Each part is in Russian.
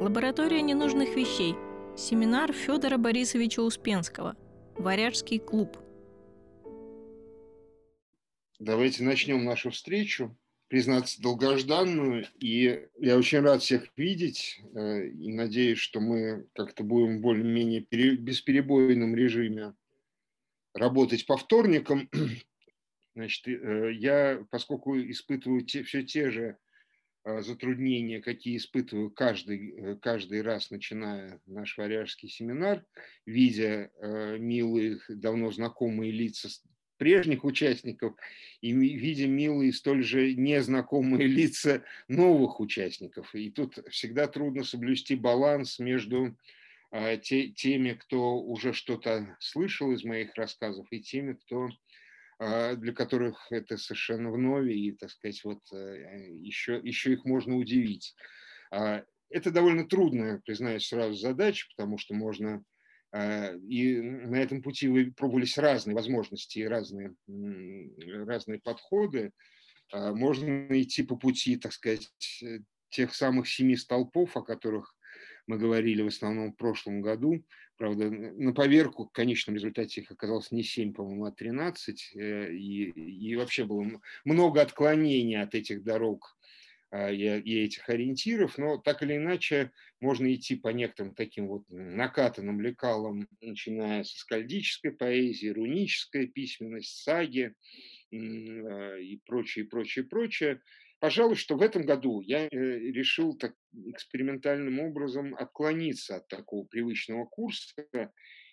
Лаборатория ненужных вещей. Семинар Федора Борисовича Успенского. Варяжский клуб. Давайте начнем нашу встречу. Признаться, долгожданную. И я очень рад всех видеть. Э, и надеюсь, что мы как-то будем в более-менее бесперебойном режиме работать по вторникам. Значит, э, я, поскольку испытываю те, все те же затруднения, какие испытываю каждый, э, каждый раз, начиная наш варяжский семинар, видя э, милые, давно знакомые лица прежних участников и видя милые, столь же незнакомые лица новых участников. И тут всегда трудно соблюсти баланс между а, теми, кто уже что-то слышал из моих рассказов, и теми, кто а, для которых это совершенно вновь, и, так сказать, вот еще, э, еще их можно удивить. А, это довольно трудная, признаюсь сразу, задача, потому что можно а, и на этом пути вы пробовались разные возможности, разные, разные подходы. Можно идти по пути, так сказать, тех самых семи столпов, о которых мы говорили в основном в прошлом году. Правда, на поверку в конечном результате их оказалось не 7, по-моему, а 13. Э, и, и вообще было много отклонений от этих дорог а, и, этих ориентиров, но так или иначе можно идти по некоторым таким вот накатанным лекалам, начиная со скальдической поэзии, руническая письменность, саги а, и прочее, прочее, прочее. Пожалуй, что в этом году я э, решил так экспериментальным образом отклониться от такого привычного курса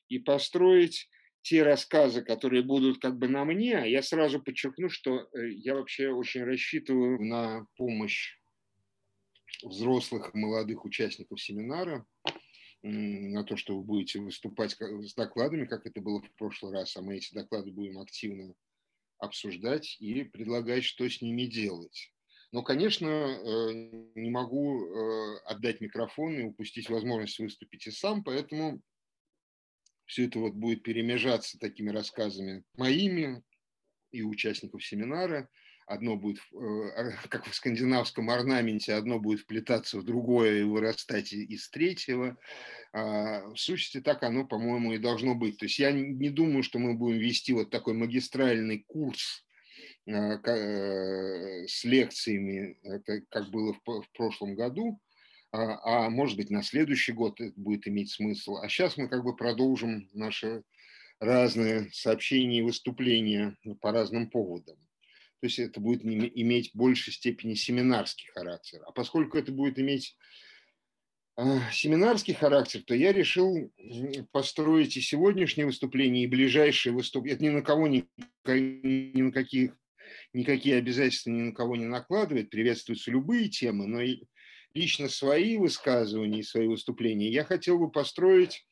и построить те рассказы, которые будут как бы на мне, а я сразу подчеркну, что э, я вообще очень рассчитываю на помощь взрослых молодых участников семинара, на то, что вы будете выступать с докладами, как это было в прошлый раз, а мы эти доклады будем активно обсуждать и предлагать, что с ними делать. Но, конечно, э, не могу э, отдать микрофон и упустить возможность выступить и сам, поэтому все это вот будет перемежаться такими рассказами моими и участников семинара. Одно будет, э, как в скандинавском орнаменте, одно будет вплетаться в другое и вырастать из третьего. А в сущности, так оно, по-моему, и должно быть. То есть я не думаю, что мы будем вести вот такой магистральный курс с лекциями, как было в прошлом году, а, а может быть на следующий год это будет иметь смысл. А сейчас мы как бы продолжим наши разные сообщения и выступления по разным поводам. То есть это будет иметь в большей степени семинарский характер. А поскольку это будет иметь э, семинарский характер, то я решил построить и сегодняшнее выступление, и ближайшие выступления. Это ни на кого, ни на каких никакие обязательства ни на кого не накладывает, приветствуются любые темы, но и лично свои высказывания и свои выступления я хотел бы построить,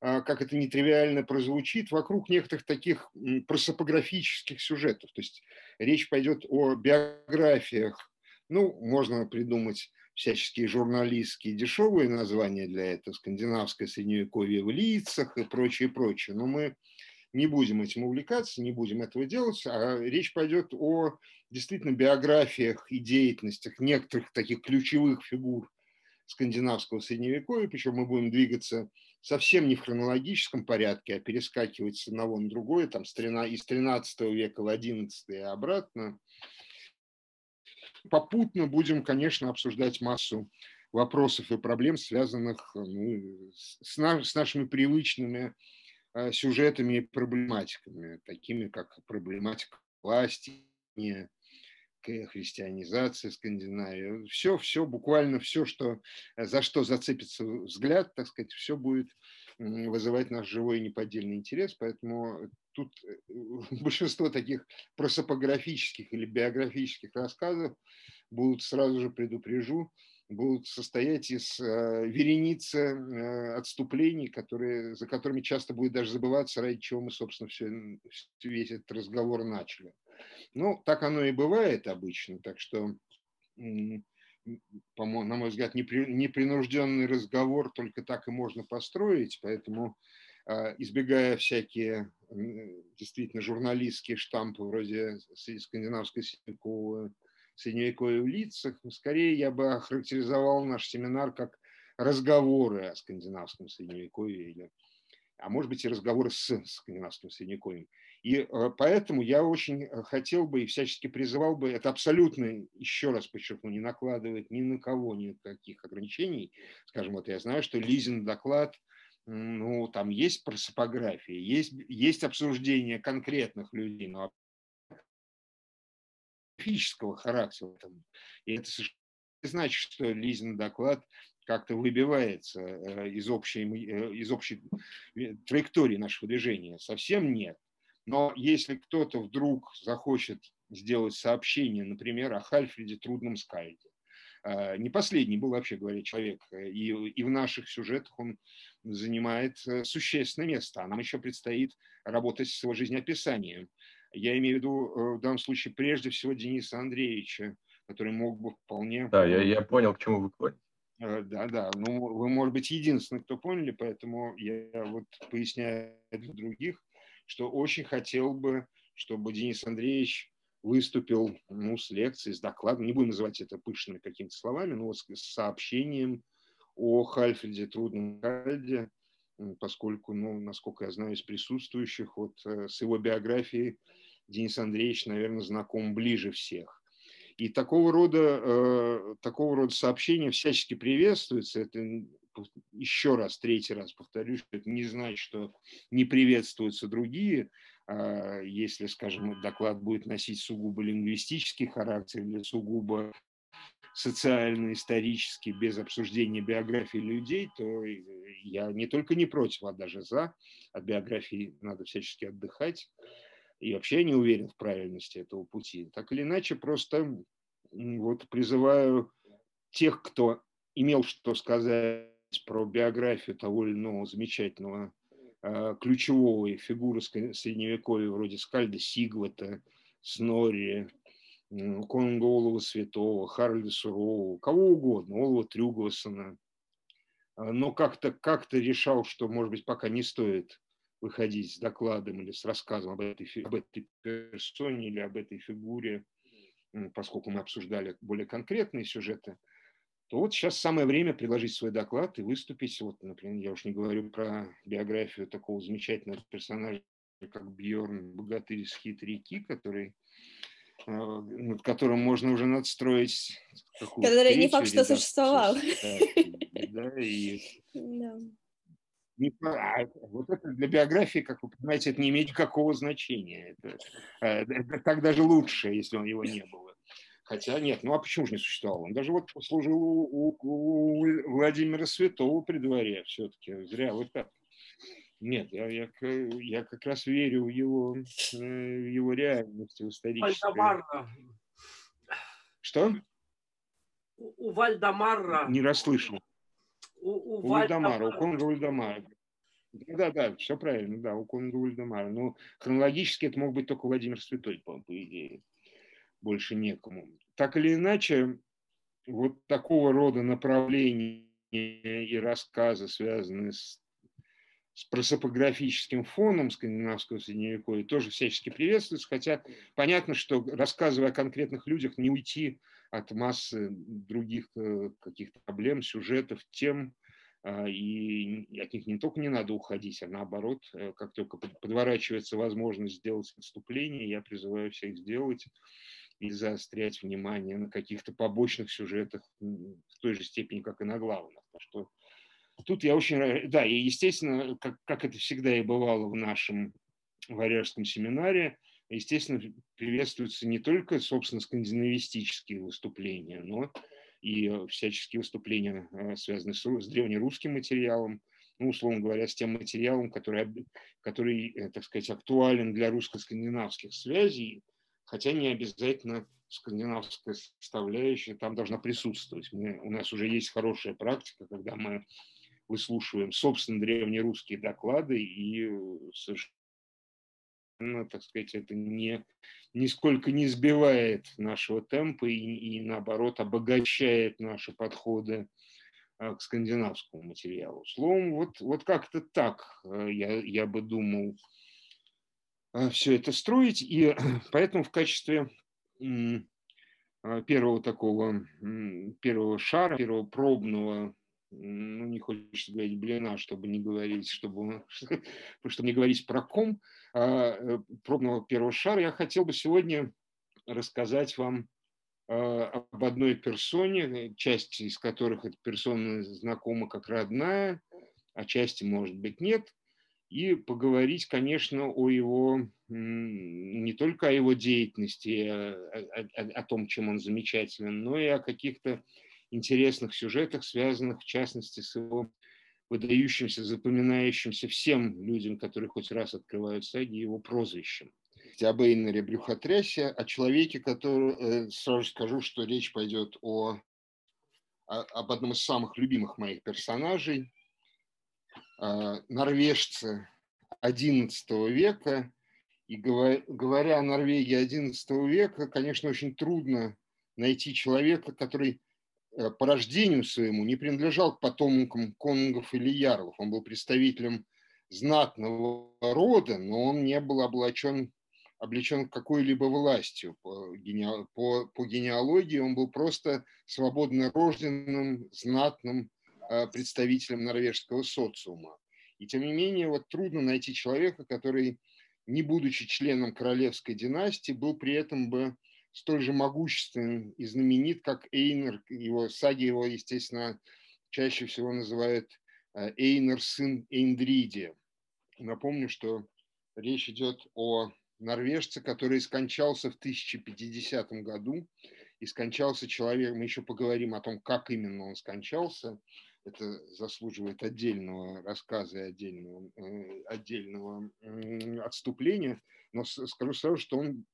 а, как это нетривиально прозвучит, вокруг некоторых таких просопографических сюжетов. То есть речь пойдет о биографиях, ну, можно придумать всяческие журналистские дешевые названия для этого, скандинавское средневековье в лицах и прочее, прочее. Но мы не будем этим увлекаться, не будем этого делать, а речь пойдет о действительно биографиях и деятельностях некоторых таких ключевых фигур скандинавского средневековья, причем мы будем двигаться совсем не в хронологическом порядке, а перескакивать с одного на другое, там, из 13 века в 11 и обратно. Попутно будем, конечно, обсуждать массу вопросов и проблем, связанных ну, с, на, с нашими привычными сюжетами и проблематиками, такими как проблематика власти, христианизация Скандинавии. Все, все, буквально все, что, э, за что зацепится взгляд, так сказать, все будет вызывать наш живой и неподдельный интерес. Поэтому тут э, большинство таких просопографических или биографических рассказов будут, сразу же предупрежу, будут состоять из э, вереницы э, отступлений, которые, за которыми часто будет даже забываться, ради чего мы, собственно, все, весь этот разговор начали. Ну, так оно и бывает обычно, так что, по на мой взгляд, непринужденный разговор только так и можно построить, поэтому, э, избегая всякие действительно журналистские штампы вроде скандинавской средневекового средневековье в лицах. Скорее я бы охарактеризовал наш семинар как разговоры о скандинавском средневековье или а может быть и разговоры с скандинавским средневековьем. И э, поэтому я очень э, хотел бы и всячески призывал бы, это абсолютно, еще раз подчеркну, не накладывает ни на кого никаких ограничений. Скажем, вот я знаю, что Лизин доклад, ну, там есть просопография, есть, есть обсуждение конкретных людей, но физического характера. И это совершенно не значит, что Лизин доклад как-то выбивается э, из общей, из общей траектории нашего движения. Совсем нет. Но если кто-то вдруг захочет сделать сообщение, например, о Хальфреде Трудном Скальде, э, не последний был, вообще говоря, человек, э, и, и в наших сюжетах он занимает э, существенное место, а нам еще предстоит работать с его жизнеописанием. Я имею в виду в данном случае прежде всего Дениса Андреевича, который мог бы вполне... Да, я, я понял, к чему вы клоните. Да, да. Ну, вы, может быть, единственный, кто поняли, поэтому я вот поясняю для других что очень хотел бы, чтобы Денис Андреевич выступил ну, с лекцией, с докладом, не будем называть это пышными какими-то словами, но вот с сообщением о Хальфреде Трудном Хальде, поскольку, ну, насколько я знаю из присутствующих, вот э, с его биографией Денис Андреевич, наверное, знаком ближе всех. И такого рода, э, такого рода сообщения всячески приветствуются. Это еще раз, третий раз повторюсь, это не значит, что не приветствуются другие, а, если, скажем, доклад будет носить сугубо лингвистический характер или сугубо социально-исторический, без обсуждения биографии людей, то я не только не против, а даже за. От биографии надо всячески отдыхать. И вообще я не уверен в правильности этого пути. Так или иначе, просто вот призываю тех, кто имел что сказать про биографию того или иного замечательного э, ключевого фигуры средневековья вроде Скальда Сигвата, Снори, Конунга Олова Святого, Харальда Сурового, кого угодно, Олова Трюгвасона, а, но как-то как решал, что, может быть, пока не стоит выходить с докладом или с рассказом об этой, об этой персоне или об этой фигуре, поскольку мы обсуждали более конкретные сюжеты, то вот сейчас самое время предложить свой доклад и выступить. Вот, например, я уж не говорю про биографию такого замечательного персонажа, как Бьорн Богатырь из хитряки, который над которым можно уже надстроить Который не факт, что существовал. Да, и... Не, а вот это для биографии, как вы понимаете, это не имеет никакого значения. Это, э, это так даже лучше, если он его не было. Хотя нет, ну а почему же не существовал? Он даже вот служил у, у, у Владимира Святого при дворе все-таки. Зря вот так. Нет, я, я, я как раз верю в его, э, в его реальность, в историческую. Что? У, у. Не расслышал. У, у, у Вальдемара, у конунга Вальдемара. Да, да, все правильно, да, у конунга Вальдемара. Но хронологически это мог быть только Владимир Святой, по, по идее больше некому. Так или иначе, вот такого рода направления и рассказы, связанные с, с просопографическим фоном скандинавского средневековья, тоже всячески приветствуются, хотя понятно, что рассказывая о конкретных людях, не уйти от массы других э, каких-то проблем, сюжетов, тем, а, и от них не только не надо уходить, а наоборот, э, как только подворачивается возможность сделать отступление, я призываю всех сделать и заострять внимание на каких-то побочных сюжетах в той же степени, как и на главных. Что тут я очень... Да, и естественно, как, как это всегда и бывало в нашем варяжском семинаре, естественно, приветствуются не только, собственно, скандинавистические выступления, но и всяческие выступления, э, связанные с, с древнерусским материалом, ну, условно говоря, с тем материалом, который, который э, так сказать, актуален для русско-скандинавских связей, хотя не обязательно скандинавская составляющая там должна присутствовать. Мы, у нас уже есть хорошая практика, когда мы выслушиваем, собственно, древнерусские доклады и совершенно, так сказать, это не, нисколько не сбивает нашего темпа и, и наоборот, обогащает наши подходы а, к скандинавскому материалу. Словом, вот, вот как-то так э, я, я бы думал, Э, все это строить. И поэтому в качестве э, первого такого, первого шара, первого пробного ну, не хочется говорить блина, чтобы не говорить, чтобы, чтобы не говорить про ком. А, э, пробного первого шара, я хотел бы сегодня рассказать вам а, об одной персоне, часть из которых эта персона знакома как родная, а части, может быть, нет, и поговорить, конечно, о его, не только о его деятельности, о, о, о том, чем он замечателен, но и о каких-то интересных сюжетах, связанных, в частности, с его выдающимся, запоминающимся всем людям, которые хоть раз открывают саги, его прозвищем. Об Эйнере Брюхотрясе, о человеке, который, э, сразу скажу, что речь пойдет о, о, об одном из самых любимых моих персонажей, норвежце XI века. И говоря о Норвегии XI века, конечно, очень трудно найти человека, который Э, по рождению своему не принадлежал к потомкам конунгов или ярлов. Он был представителем знатного рода, но он не был облачен, облечен какой-либо властью. По, по, по генеалогии он был просто свободно рожденным, знатным э, представителем норвежского социума. И тем не менее, вот трудно найти человека, который, не будучи членом королевской династии, был при этом бы столь же могуществен и знаменит, как Эйнер. Его саги его, естественно, чаще всего называют э, Эйнер, сын Эйндриди. Напомню, что речь идет о норвежце, который скончался в 1050 году. И скончался человек, мы еще поговорим о том, как именно он скончался. Это заслуживает отдельного рассказа и отдельного, э, отдельного отступления но скажу сразу, что он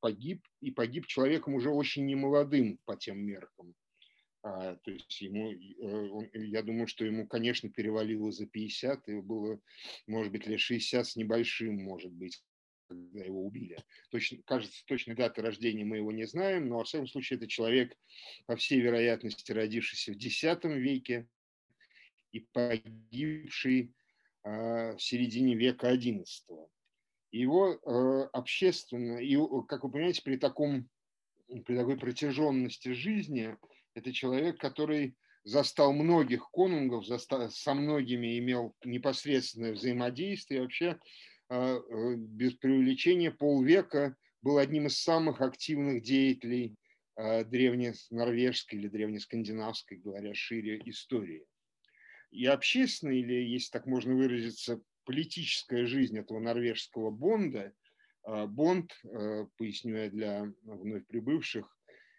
погиб, и погиб человеком уже очень немолодым по тем меркам. А, то есть ему, э, он, я думаю, что ему, конечно, перевалило за 50, и было, может быть, лет 60 с небольшим, может быть, когда его убили. Точно, кажется, точной даты рождения мы его не знаем, но, во всяком случае, это человек, по всей вероятности, родившийся в X веке и погибший а, в середине века XI его э, общественно, и, как вы понимаете, при, таком, при такой протяженности жизни, это человек, который застал многих конунгов, застал, со многими имел непосредственное взаимодействие, вообще э, э, без преувеличения полвека был одним из самых активных деятелей древненорвежской или древнескандинавской, говоря шире, истории. И общественный, или, если так можно выразиться, политическая жизнь этого норвежского Бонда, а, Бонд, э, поясню я для вновь прибывших,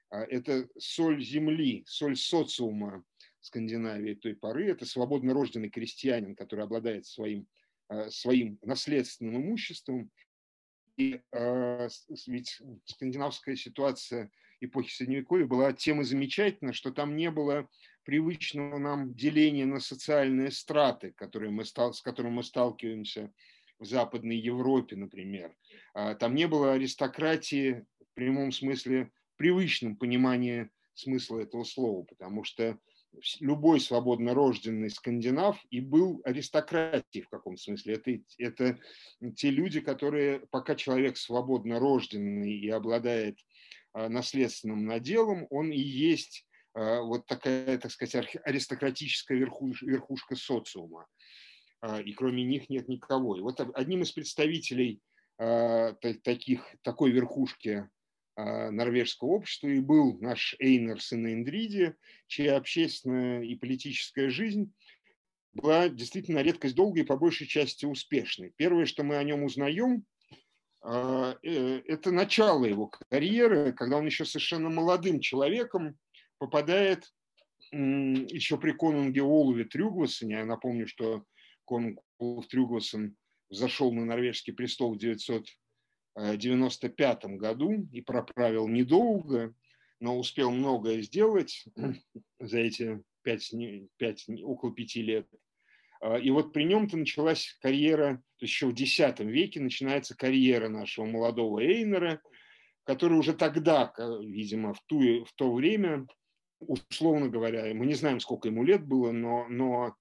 а, это соль земли, соль социума Скандинавии той поры. Это свободно рожденный крестьянин, который обладает своим, а, своим наследственным имуществом. И ведь скандинавская ситуация эпохи Средневековья была тем и замечательна, что там не было привычного нам деления на социальные страты, которые мы, с которым мы сталкиваемся в Западной Европе, например. А, там не было аристократии в прямом смысле, привычном понимании смысла этого слова, потому что любой свободно рожденный скандинав и был аристократией в каком смысле. Это, это те люди, которые, пока человек свободно рожденный и обладает а, наследственным наделом, он и есть вот такая, так сказать, аристократическая верхушка, верхушка социума. А, и кроме них нет никого. И вот одним из представителей а, таких, такой верхушки норвежского общества и был наш Эйнер сын Эндриди, чья общественная и политическая жизнь была действительно редкость долгой и по большей части успешной. Первое, что мы о нем узнаем, э, это начало его карьеры, когда он еще совершенно молодым человеком попадает еще при конунге Олове Трюгвасоне, я напомню, что конунг Олов Трюгвасон зашел на норвежский престол в 995 году и проправил недолго, но успел многое сделать за эти пять, пять, около пяти лет. А, и вот при нем-то началась карьера, то есть еще в X веке начинается карьера нашего молодого Эйнера, который уже тогда, видимо, в, ту, в то время условно говоря, мы не знаем, сколько ему лет было, но, но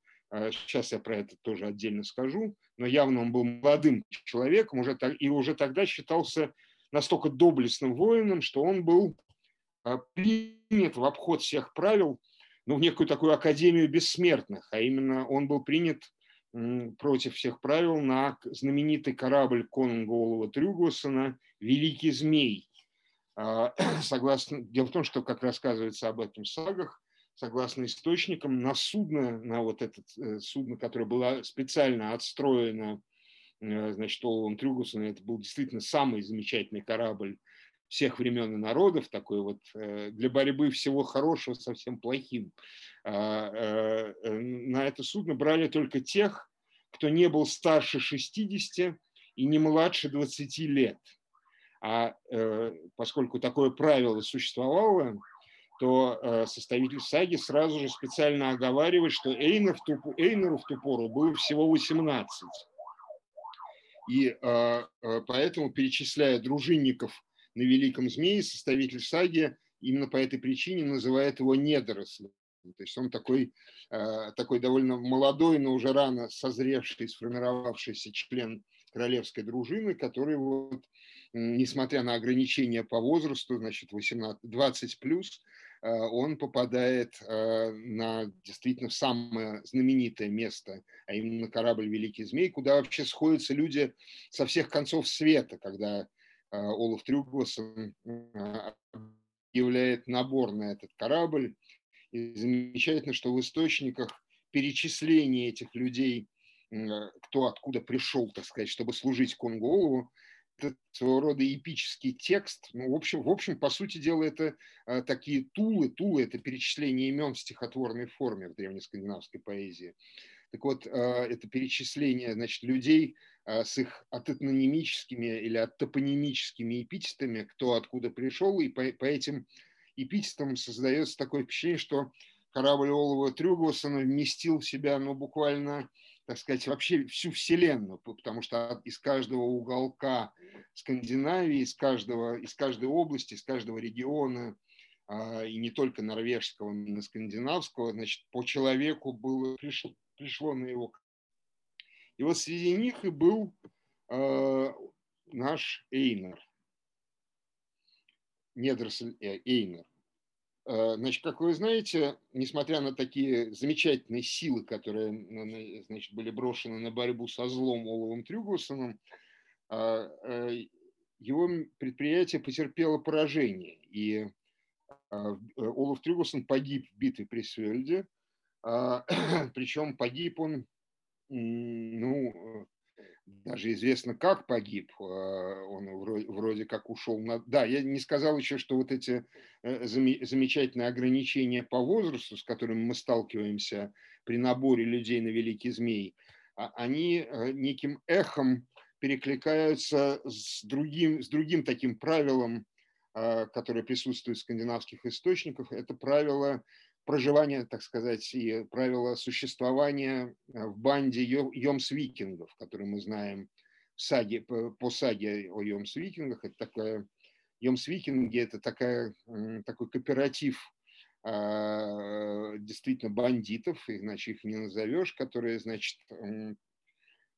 сейчас э, я про это тоже отдельно скажу, но явно он был молодым человеком уже, и уже тогда считался настолько доблестным воином, что он был э, принят в обход всех правил ну, в некую такую академию бессмертных, а именно он был принят против всех правил на знаменитый корабль Конунга Трюгосона «Великий змей». А, согласно, дело в том, что, как рассказывается об этом в сагах, согласно источникам, на судно, на вот это э, судно, которое было специально отстроено э, значит, Оловом Трюгусона, это был действительно самый замечательный корабль всех времен и народов, такой вот э, для борьбы всего хорошего со всем плохим. А, на это судно брали только тех, кто не был старше 60 и не младше 20 лет. А поскольку такое правило существовало, то э, составитель саги сразу же специально оговаривает, что Эйнер в ту, Эйнеру в ту пору было всего 18. И э, э, поэтому, перечисляя дружинников на Великом Змее, составитель саги именно по этой причине называет его недорослем. То есть он такой, такой довольно молодой, но уже рано созревший, сформировавшийся член королевской дружины, который, вот, несмотря на ограничения по возрасту, значит, 18, 20 плюс, Э, он попадает э, на действительно самое знаменитое место, а именно корабль «Великий змей», куда вообще сходятся люди со всех концов света, когда э, Олаф Трюгвасон являет набор на этот корабль. И замечательно, что в источниках перечисление этих людей, кто откуда пришел, так сказать, чтобы служить Конголову, это своего рода эпический текст. Ну, в общем, в общем, по сути дела, это а, такие тулы. Тулы – это перечисление имен в стихотворной форме в древнескандинавской поэзии. Так вот, а, это перечисление значит, людей а, с их атетнонимическими или аттопонимическими эпитетами, кто откуда пришел, и по, по этим эпитетам создается такое впечатление, что корабль Олова Трюгвасона вместил в себя ну, буквально так сказать, вообще всю Вселенную, потому что из каждого уголка Скандинавии, из, каждого, из каждой области, из каждого региона, а, и не только норвежского, но и скандинавского, значит, по человеку было, пришло, пришло на его. И вот среди них и был э, наш Эйнер, Недерсель Эйнер. Э, значит, как вы знаете, несмотря на такие замечательные силы, которые значит, были брошены на борьбу со злом Оловым Трюгусоном, а, э, его предприятие потерпело поражение. И а, Олаф Трюгусон погиб в битве при Свельде, а, причем погиб он ну, даже известно, как погиб. А, он вроде, как ушел на... Да, я не сказал еще, что вот эти э, замечательные ограничения по возрасту, с которыми мы сталкиваемся при наборе людей на Великий Змей, а, они э, неким эхом перекликаются с другим, с другим таким правилом, а, которое присутствует в скандинавских источниках. Это правило проживания, так сказать, и правила существования э, в банде Йомс-викингов, которые мы знаем в саге, по саге о Йомс-викингах. Это такая, Йомс-викинги – это такая, такой кооператив а, действительно бандитов, иначе их не назовешь, которые, значит,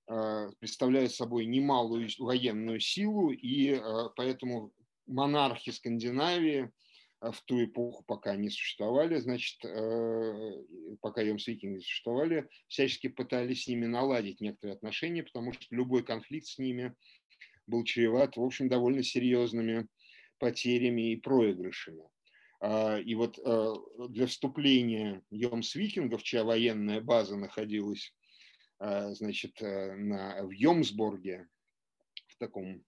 а, представляют собой немалую военную силу, и а, поэтому монархи Скандинавии – в ту эпоху, пока они существовали, значит, э, пока Йомс-викинги существовали, всячески пытались с ними наладить некоторые отношения, потому что любой конфликт с ними был чреват, в общем, довольно серьезными потерями и проигрышами. А, и вот э, для вступления Йомс-викингов, чья военная база находилась э, значит, на, в Йомсборге, в таком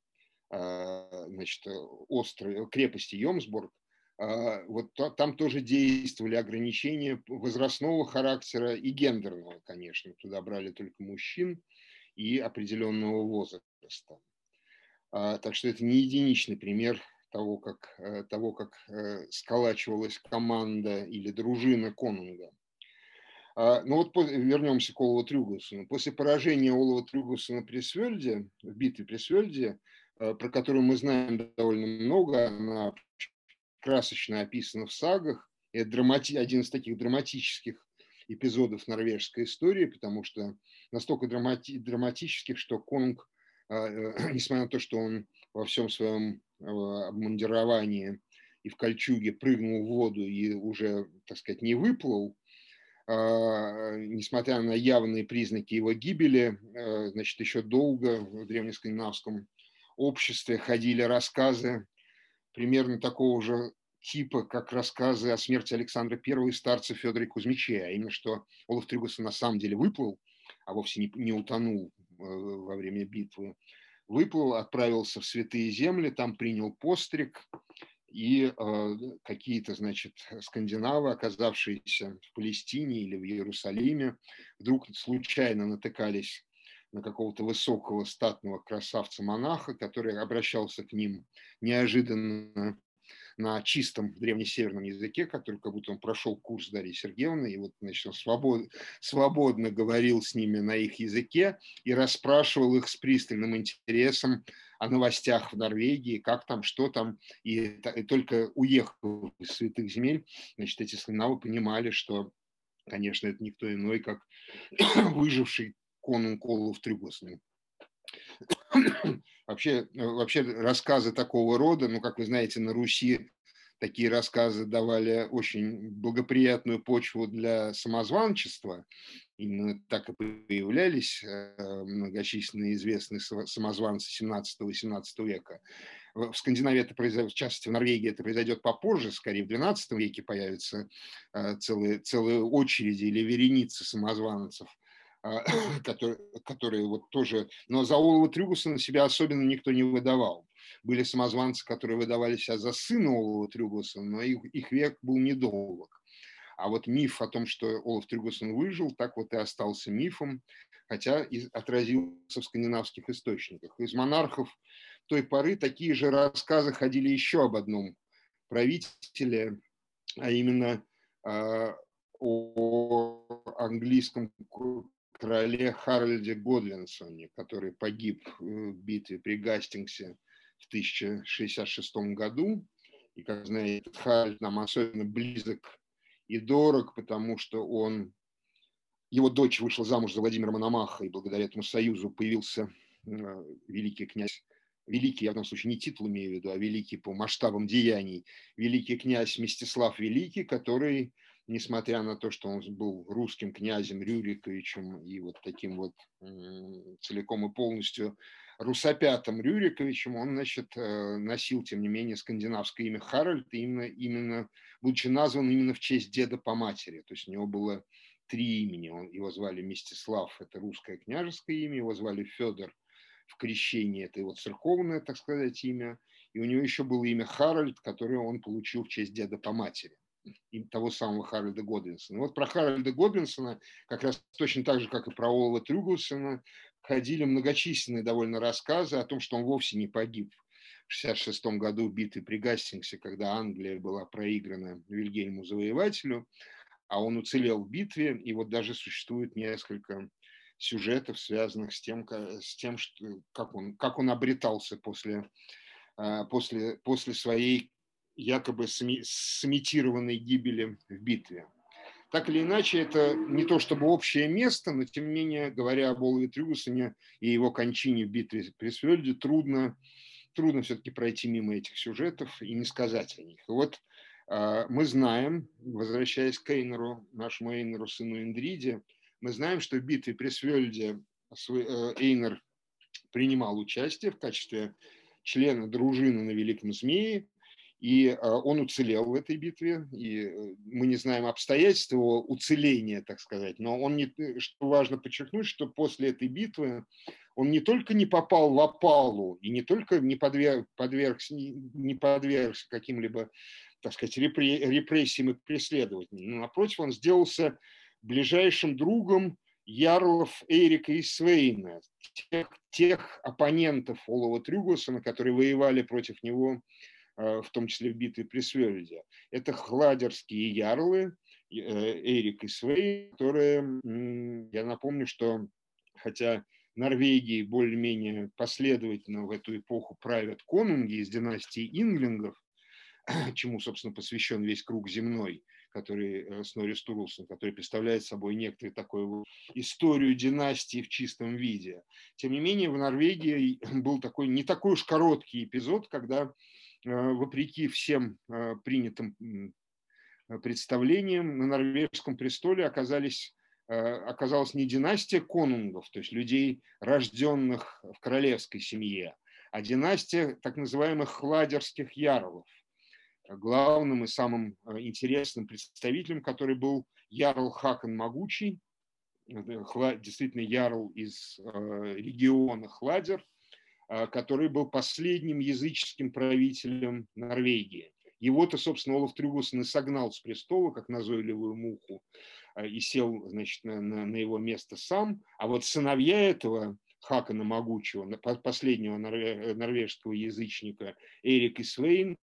значит, острове, крепости Йомсборг, а, вот там тоже действовали ограничения возрастного характера и гендерного, конечно. Туда брали только мужчин и определенного возраста. А, так что это не единичный пример того, как, э, того, как э, сколачивалась команда или дружина Конунга. А, ну вот вернемся к Олову Трюгусону. После поражения Олова Трюгусона при Свельде, в битве при Свельде, э, про которую мы знаем довольно много, она красочно описано в сагах. Это драмати... один из таких драматических эпизодов норвежской истории, потому что настолько драмати... драматических, что Конг, а, э, несмотря на то, что он во всем своем э, обмундировании и в кольчуге прыгнул в воду и уже, так сказать, не выплыл, а, несмотря на явные признаки его гибели, а, значит, еще долго в древнескандинавском обществе ходили рассказы примерно такого же типа, как рассказы о смерти Александра I и старца Федора Кузьмича, а именно, что Олаф Трюгасан на самом деле выплыл, а вовсе не, не утонул э, во время битвы, выплыл, отправился в святые земли, там принял постриг, и э, какие-то, значит, скандинавы, оказавшиеся в Палестине или в Иерусалиме, вдруг случайно натыкались на какого-то высокого статного красавца-монаха, который обращался к ним неожиданно на чистом древнесеверном языке, который как будто он прошел курс Дарьи Сергеевны, и вот, значит, он свобод, свободно говорил с ними на их языке и расспрашивал их с пристальным интересом о новостях в Норвегии, как там, что там, и, и только уехав из святых земель, значит, эти скандинавы понимали, что, конечно, это никто иной, как выживший конунг Олаф Трюгослин. Вообще, э, вообще рассказы такого рода, ну, как вы знаете, на Руси такие рассказы давали очень благоприятную почву для самозванчества. Именно так и появлялись э, многочисленные известные самозванцы 17-18 века. В Скандинавии это произойдет, в частности, в Норвегии это произойдет попозже, скорее в XII веке появятся э, целые, целые очереди или вереницы самозванцев – которые, которые вот тоже... Но за Олова Трюгусона себя особенно никто не выдавал. Были самозванцы, которые выдавали себя за сына Олова Трюгусона, но их, их век был недолг. А вот миф о том, что Олаф Трюгусон выжил, так вот и остался мифом, хотя и отразился в скандинавских источниках. Из монархов той поры такие же рассказы ходили еще об одном правителе, а именно э, о английском короле Харальде Годлинсоне, который погиб э, в битве при Гастингсе в 1066 году. И, как знаете, Харальд нам особенно близок и дорог, потому что он, его дочь вышла замуж за Владимира Мономаха, и благодаря этому союзу появился э, великий князь великий, я в данном случае не титул имею в виду, а великий по масштабам деяний, великий князь Мстислав Великий, который несмотря на то, что он был русским князем Рюриковичем и вот таким вот целиком и полностью русопятым Рюриковичем, он, значит, э, носил, тем не менее, скандинавское имя Харальд, именно, именно, будучи назван именно в честь деда по матери. То есть у него было три имени. Он, его звали Мстислав, это русское княжеское имя, его звали Федор в крещении, это его церковное, так сказать, имя. И у него еще было имя Харальд, которое он получил в честь деда по матери того самого Харальда Годвинсона. Вот про Харальда Годвинсона, как раз точно так же, как и про Олова Трюгусона, ходили многочисленные довольно рассказы о том, что он вовсе не погиб в 66 году в битве при Гастингсе, когда Англия была проиграна Вильгельму Завоевателю, а он уцелел в битве, и вот даже существует несколько сюжетов, связанных с тем, с тем что, как, он, как он обретался после, а, после, после своей якобы сымитированной гибели в битве. Так или иначе, это не то чтобы общее место, но тем не менее, говоря об Олове Трюгусоне и его кончине в битве при Свельде, трудно, трудно все-таки пройти мимо этих сюжетов и не сказать о них. Вот э, мы знаем, возвращаясь к Эйнеру, нашему Эйнеру, сыну Индриде, мы знаем, что в битве при Свельде э, Эйнер принимал участие в качестве члена дружины на Великом Змее, и а, он уцелел в этой битве, и э, мы не знаем обстоятельств его уцеления, так сказать, но он не, э, что важно подчеркнуть, что после этой битвы он не только не попал в опалу и не только не подверг, подвергся, не подвергся каким-либо, так сказать, репрессиям и преследованиям, но напротив, он сделался ближайшим другом ярлов Эрика и Свейна, тех, тех оппонентов Олова Трюгусона, которые воевали против него Э, в том числе в битве при Сверлиде. Это хладерские ярлы, э, Эрик и Свей, которые, я напомню, что хотя Норвегии более-менее последовательно в эту эпоху правят конунги из династии инглингов, чему, собственно, посвящен весь круг земной, который э, Снори Стурлсон, который представляет собой некоторую такую историю династии в чистом виде. Тем не менее, в Норвегии был такой, не такой уж короткий эпизод, когда вопреки всем принятым представлениям, на норвежском престоле оказались оказалась не династия конунгов, то есть людей, рожденных в королевской семье, а династия так называемых хладерских ярлов. Главным и самым интересным представителем, который был Ярл Хакон Могучий, действительно ярл из региона Хладер, который был последним языческим правителем Норвегии. Его-то, собственно, Олаф Трюгусон и согнал с престола, как назойливую муху, и сел, значит, на, на, на его место сам. А вот сыновья этого Хакана Могучего, последнего норвежского язычника, Эрик и Свейн,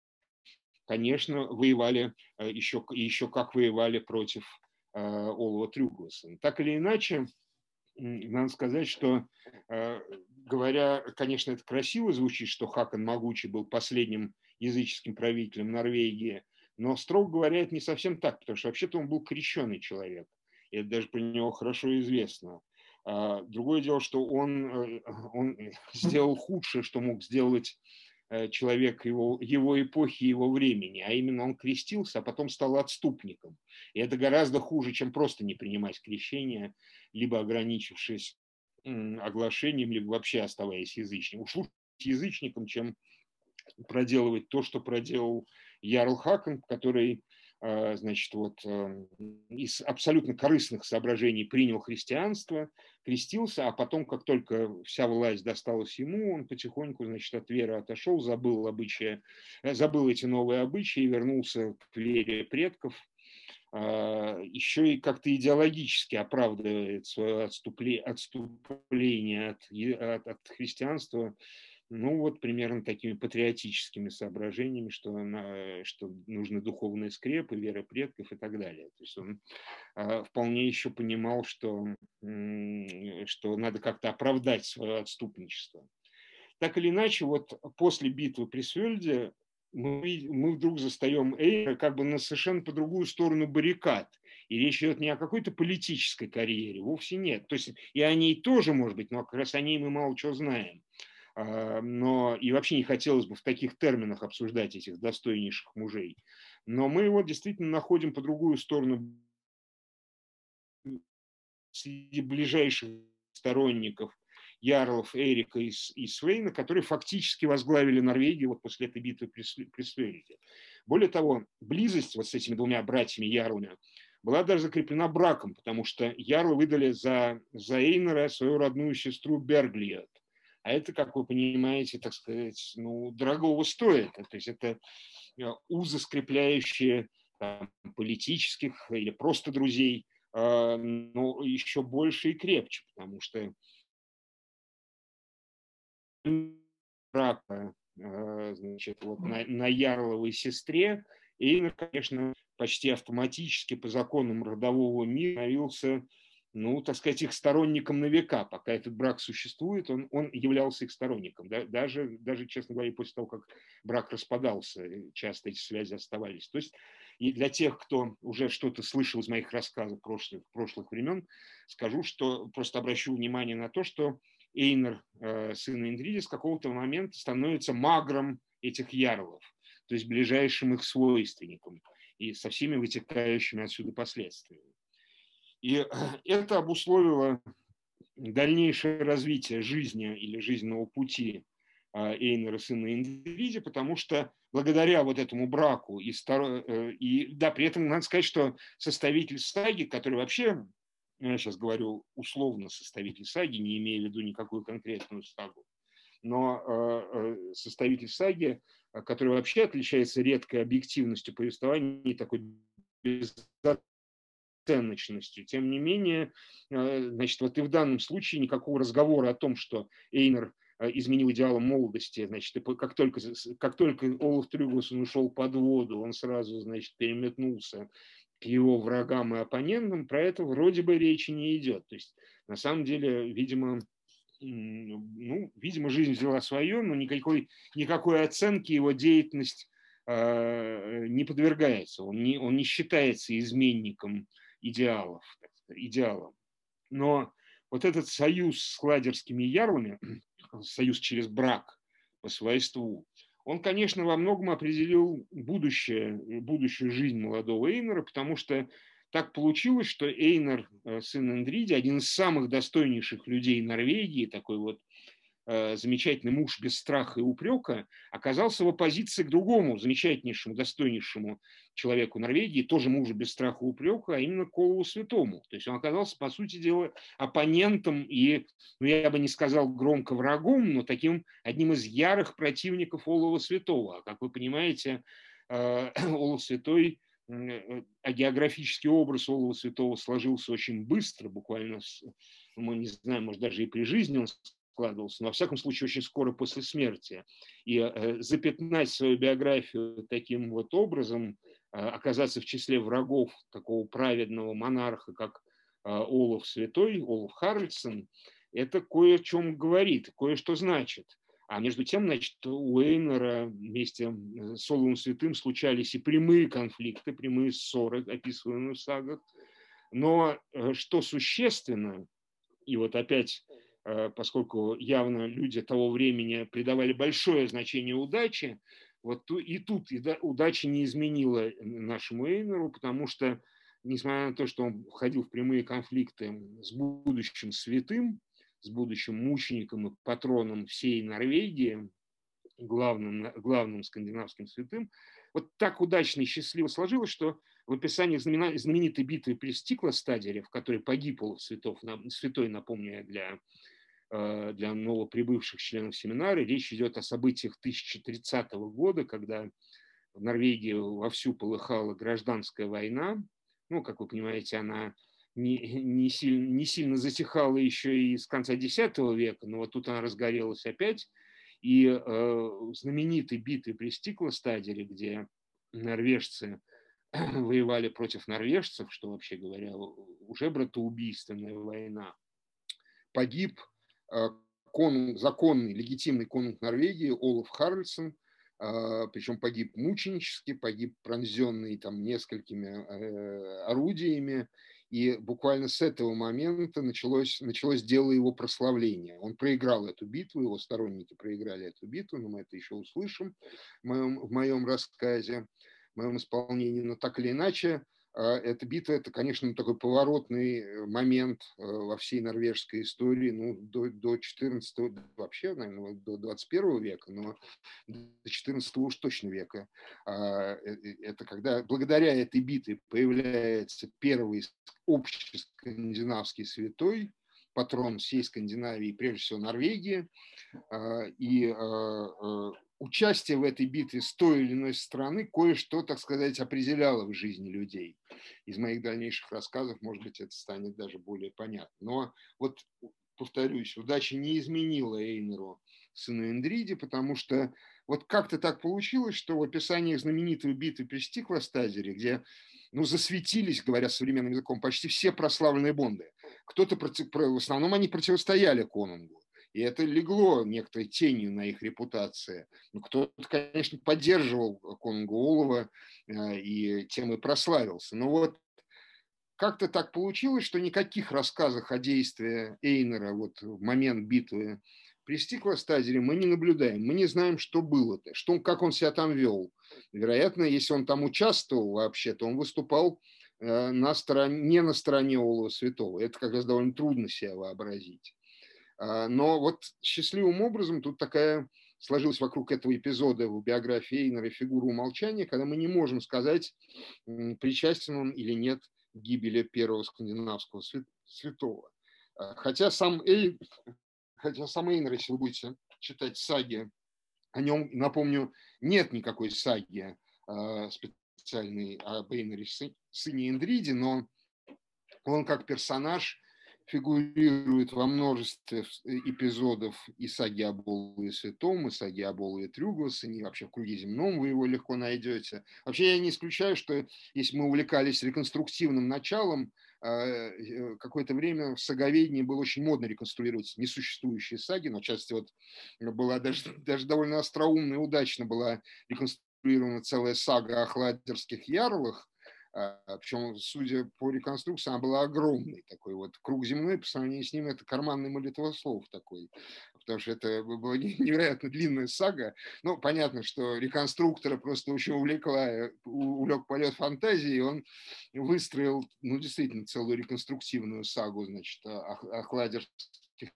конечно, воевали еще, еще как воевали против Э, Олова Трюгласа. Так или иначе, надо сказать, что, э, говоря, конечно, это красиво звучит, что Хакон Могучий был последним языческим правителем Норвегии, но, строго говоря, это не совсем так, потому что вообще-то он был крещенный человек, и это даже про него хорошо известно. А, другое дело, что он, э, он сделал худшее, что мог сделать человек его, его эпохи, его времени, а именно он крестился, а потом стал отступником. И это гораздо хуже, чем просто не принимать крещение, либо ограничившись оглашением, либо вообще оставаясь язычником. Уж лучше язычником, чем проделывать то, что проделал Ярл Хакон, который значит, вот эм, из абсолютно корыстных соображений принял христианство, крестился, а потом, как только вся власть досталась ему, он потихоньку, значит, от веры отошел, забыл обычаи, э, забыл эти новые обычаи вернулся к вере предков, а, еще и как-то идеологически оправдывает свое отступление от, от, от христианства ну вот примерно такими патриотическими соображениями, что, она, что нужны духовные скрепы, вера предков и так далее. То есть он э, вполне еще понимал, что, э, что надо как-то оправдать свое отступничество. Так или иначе, вот после битвы при Свельде мы, мы вдруг застаем Эйра как бы на совершенно по другую сторону баррикад. И речь идет не о какой-то политической карьере, вовсе нет. То есть и о ней тоже, может быть, но как раз о ней мы мало чего знаем. А, но и вообще не хотелось бы в таких терминах обсуждать этих достойнейших мужей. Но мы его действительно находим по другую сторону среди ближайших сторонников Ярлов, Эрика и, и Свейна, которые фактически возглавили Норвегию вот после этой битвы при, Свейрике. Более того, близость вот с этими двумя братьями Ярлами была даже закреплена браком, потому что Ярлы выдали за, за Эйнера свою родную сестру Берглиот. А это, как вы понимаете, так сказать, ну, дорогого стоит. То есть это э, узы, скрепляющие там, политических или просто друзей, а, но еще больше и крепче, потому что брака э, значит, вот на, на Ярловой сестре, и, конечно, почти автоматически по законам родового мира становился ну, так сказать, их сторонником на века. Пока этот брак существует, он, он являлся их сторонником. Да, даже, даже, честно говоря, после того, как брак распадался, часто эти связи оставались. То есть и для тех, кто уже что-то слышал из моих рассказов прошлых, прошлых времен, скажу, что просто обращу внимание на то, что Эйнер, э, сын Индриди, с какого-то момента становится магром этих ярлов, то есть ближайшим их свойственником и со всеми вытекающими отсюда последствиями. И это обусловило дальнейшее развитие жизни или жизненного пути а, Эйнера, сына Индивиди, потому что благодаря вот этому браку и, старо, э, и да, при этом надо сказать, что составитель саги, который вообще, ну, я сейчас говорю условно составитель саги, не имея в виду никакую конкретную сагу, но э, э, составитель саги, который вообще отличается редкой объективностью повествования, такой ценностью. Тем не менее, э, значит, вот и в данном случае никакого разговора о том, что Эйнер э, изменил идеалом молодости, значит, как только, как только Олаф Трюгусон ушел под воду, он сразу, значит, переметнулся к его врагам и оппонентам, про это вроде бы речи не идет. То есть, на самом деле, видимо, ну, видимо, жизнь взяла свое, но никакой, никакой оценки его деятельность э, не подвергается. Он не, он не считается изменником идеалов, идеалом. Но вот этот союз с ладерскими ярлами, союз через брак по свойству, он, конечно, во многом определил будущее, будущую жизнь молодого Эйнера, потому что так получилось, что Эйнер, э, сын Эндриди, один из самых достойнейших людей Норвегии, такой вот замечательный муж без страха и упрека, оказался в оппозиции к другому замечательнейшему, достойнейшему человеку Норвегии, тоже мужу без страха и упрека, а именно Колову Святому. То есть он оказался, по сути дела, оппонентом и, ну, я бы не сказал громко врагом, но таким одним из ярых противников Олова Святого. А как вы понимаете, э, Олов Святой э, а географический образ Олова Святого сложился очень быстро, буквально, мы не знаем, может, даже и при жизни он складывался, но во всяком случае очень скоро после смерти. И э, запятнать свою биографию таким вот образом, э, оказаться в числе врагов такого праведного монарха, как э, Олаф Святой, Олаф Харльсон, это кое о чем говорит, кое-что значит. А между тем, значит, у Эйнера вместе с Оловым Святым случались и прямые конфликты, прямые ссоры, описываемые в сагах. Но что существенно, и вот опять поскольку явно люди того времени придавали большое значение удаче, вот и тут удача не изменила нашему Эйнеру, потому что, несмотря на то, что он входил в прямые конфликты с будущим святым, с будущим мучеником и патроном всей Норвегии, главным, главным скандинавским святым, вот так удачно и счастливо сложилось, что в описании знаменитой битвы при Стиклостадере, в которой погиб Святов, святой, напомню для Э, для новоприбывших членов семинара. Речь идет о событиях 1030 года, когда в Норвегии вовсю полыхала гражданская война. Ну, как вы понимаете, она не, не, сильно, не сильно затихала еще и с конца X века, но вот тут она разгорелась опять. И э, знаменитой битвы при Стиклостадере, где норвежцы воевали против норвежцев, что, вообще говоря, уже братоубийственная война, погиб Э, конунг, законный, легитимный конунг Норвегии Олаф Харльсон, э, причем погиб мученически, погиб пронзенный там несколькими э, орудиями, и буквально с этого момента началось, началось дело его прославления. Он проиграл эту битву, его сторонники проиграли эту битву, но мы это еще услышим в моем, в моем рассказе, в моем исполнении. Но так или иначе, а, эта битва – это, конечно, такой поворотный э, момент э, во всей норвежской истории, ну, до, до 14 вообще, наверное, до 21 века, но до 14 уж точно века. А, э, это когда благодаря этой битве появляется первый общий скандинавский святой, патрон всей Скандинавии, прежде всего Норвегии, а, и участие в этой битве с той или иной стороны кое-что, так сказать, определяло в жизни людей. Из моих дальнейших рассказов, может быть, это станет даже более понятно. Но вот, повторюсь, удача не изменила Эйнеру сыну Эндриди, потому что вот как-то так получилось, что в описании знаменитой битвы при Стиклостазере, где ну, засветились, говоря современным языком, почти все прославленные бонды. Кто-то, в основном они противостояли Конунгу и это легло некоторой тенью на их репутации. Ну, кто-то, конечно, поддерживал Конгуолова э, и тем и прославился. Но вот как-то так получилось, что никаких рассказов о действии Эйнера вот в момент битвы при стеклостазере мы не наблюдаем. Мы не знаем, что было-то, что, как он себя там вел. Вероятно, если он там участвовал вообще, то он выступал э, на стороне, не на стороне Олова Святого. Это как раз довольно трудно себе вообразить. А, но вот счастливым образом тут такая сложилась вокруг этого эпизода в биографии Эйнера фигура умолчания, когда мы не можем сказать, причастен он или нет к гибели первого скандинавского святого. А, хотя сам, Эй, хотя сам Эйнер, если вы будете читать саги, о нем, напомню, нет никакой саги а, специальной об Эйнере сыне Индриде, но он как персонаж фигурирует во множестве э, эпизодов и саги о Болуе Святом, и саги о Болуе Трюгласе, и вообще в круге земном вы его легко найдете. Вообще я не исключаю, что если мы увлекались реконструктивным началом, а, э, какое-то время в саговедении было очень модно реконструировать несуществующие саги, но часто вот была даже, даже довольно остроумно и удачно была реконструирована целая сага о хладерских ярлах, Причем, судя по реконструкции, она была огромной. Такой вот круг земной, по сравнению с ним, это карманный молитвослов такой, потому что это была невероятно длинная сага. Ну, понятно, что реконструктора просто очень увлекла, увлек полет фантазии, и он выстроил, ну, действительно, целую реконструктивную сагу, значит, о, о Хладерских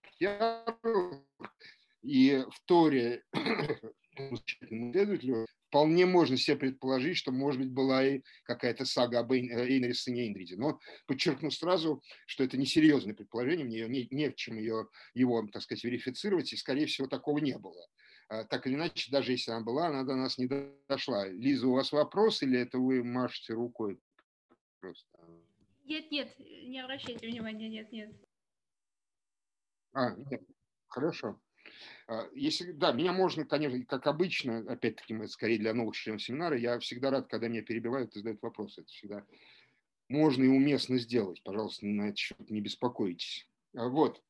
и в Торе исследователю вполне можно себе предположить, что, может быть, была и какая-то сага об Эйнере сыне Индриде. Но подчеркну сразу, что это несерьезное предположение, мне не, не в чем ее, его, так сказать, верифицировать, и, скорее всего, такого не было. А, так или иначе, даже если она была, она до нас не дошла. Лиза, у вас вопрос или это вы машете рукой просто? Нет, нет, не обращайте внимания, нет, нет. А, нет, хорошо. А, если, да, меня можно, конечно, как обычно, опять-таки, мы скорее для новых членов семинара, я всегда рад, когда меня перебивают и задают вопросы. Это всегда можно и уместно сделать. Пожалуйста, на этот счет не беспокойтесь. А, вот.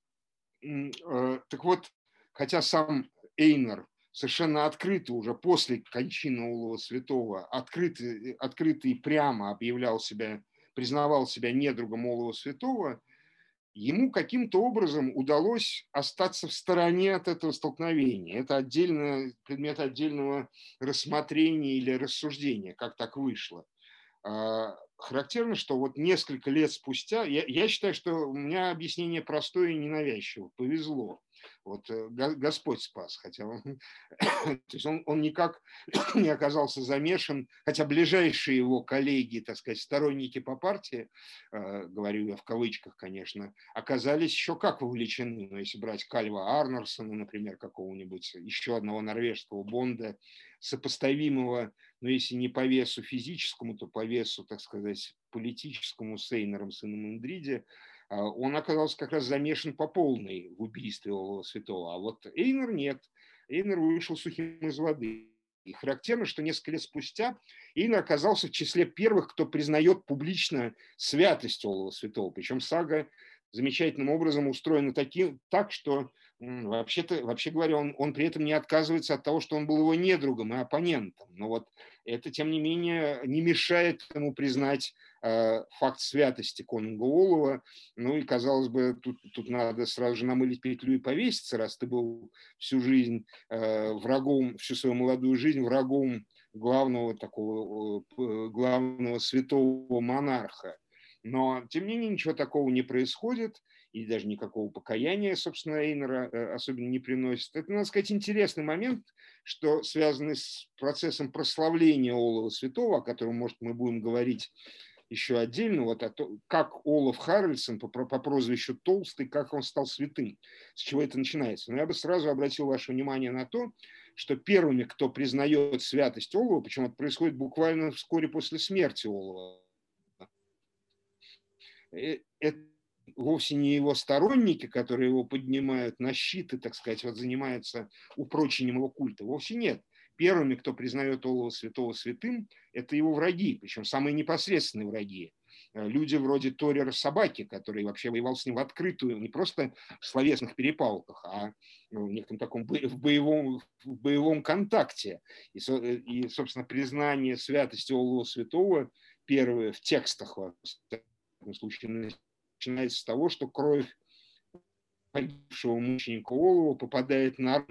А, так вот, хотя сам Эйнер совершенно открыто уже после кончины Улова Святого, открыто, открыто и прямо объявлял себя, признавал себя недругом Улова Святого – ему каким-то образом удалось остаться в стороне от этого столкновения. Это отдельно, предмет отдельного рассмотрения или рассуждения, как так вышло. А, характерно, что вот несколько лет спустя, я, я считаю, что у меня объяснение простое и ненавязчивое, повезло. Вот э, Господь спас, хотя он, то есть он, он никак не оказался замешан, хотя ближайшие его коллеги, так сказать, сторонники по партии, э, говорю я в кавычках, конечно, оказались еще как вовлечены. Ну, если брать Кальва Арнерсона, например, какого-нибудь еще одного норвежского Бонда, сопоставимого, ну, если не по весу физическому, то по весу, так сказать, политическому с Эйнером, сыном Индриди, он оказался как раз замешан по полной в убийстве Олова Святого. А вот Эйнер нет. Эйнер вышел сухим из воды. И характерно, что несколько лет спустя Эйнер оказался в числе первых, кто признает публично святость Олова Святого. Причем сага замечательным образом устроена таким, так, что вообще-то, вообще говоря, он, он при этом не отказывается от того, что он был его недругом и оппонентом. Но вот это, тем не менее, не мешает ему признать э, факт святости конунга Олова. Ну и, казалось бы, тут, тут надо сразу же намылить петлю и повеситься, раз ты был всю жизнь э, врагом, всю свою молодую жизнь врагом главного такого, э, главного святого монарха. Но, тем не менее, ничего такого не происходит, и даже никакого покаяния, собственно, Эйнера э, особенно не приносит. Это, надо сказать, интересный момент, что связанный с процессом прославления Олова Святого, о котором, может, мы будем говорить еще отдельно, вот о том, как Олаф Харальдсон по, по прозвищу Толстый, как он стал святым, с чего это начинается. Но я бы сразу обратил ваше внимание на то, что первыми, кто признает святость Олова, причем это происходит буквально вскоре после смерти Олова, Э, это вовсе не его сторонники, которые его поднимают на щит и, так сказать, вот занимаются упрочением его культа. Вовсе нет. Первыми, кто признает Олова Святого святым, это его враги, причем самые непосредственные враги. Э, люди вроде Торера Собаки, который вообще воевал с ним в открытую, не просто в словесных перепалках, а ну, в неком таком в боевом, в боевом контакте. И, и, собственно, признание святости Олова Святого первое в текстах, этом случае начинается с того, что кровь погибшего мученика Олова попадает на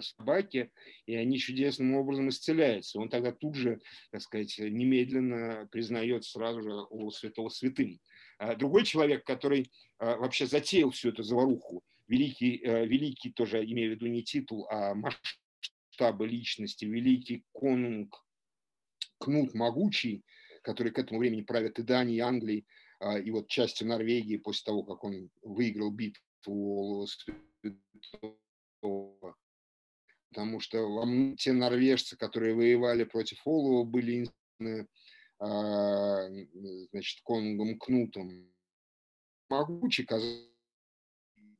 собаки, и они чудесным образом исцеляются. Он тогда тут же, так сказать, немедленно признает сразу же Олова Святого святым. А другой человек, который а, вообще затеял всю эту заваруху, великий, а, великий тоже, имею в виду не титул, а масштабы личности, великий конунг Кнут Могучий, который к этому времени правит и Данией, и Англией, и вот частью Норвегии после того, как он выиграл битву потому что те норвежцы, которые воевали против Олова, были а, значит, конунгом Кнутом. Могучий, казалось,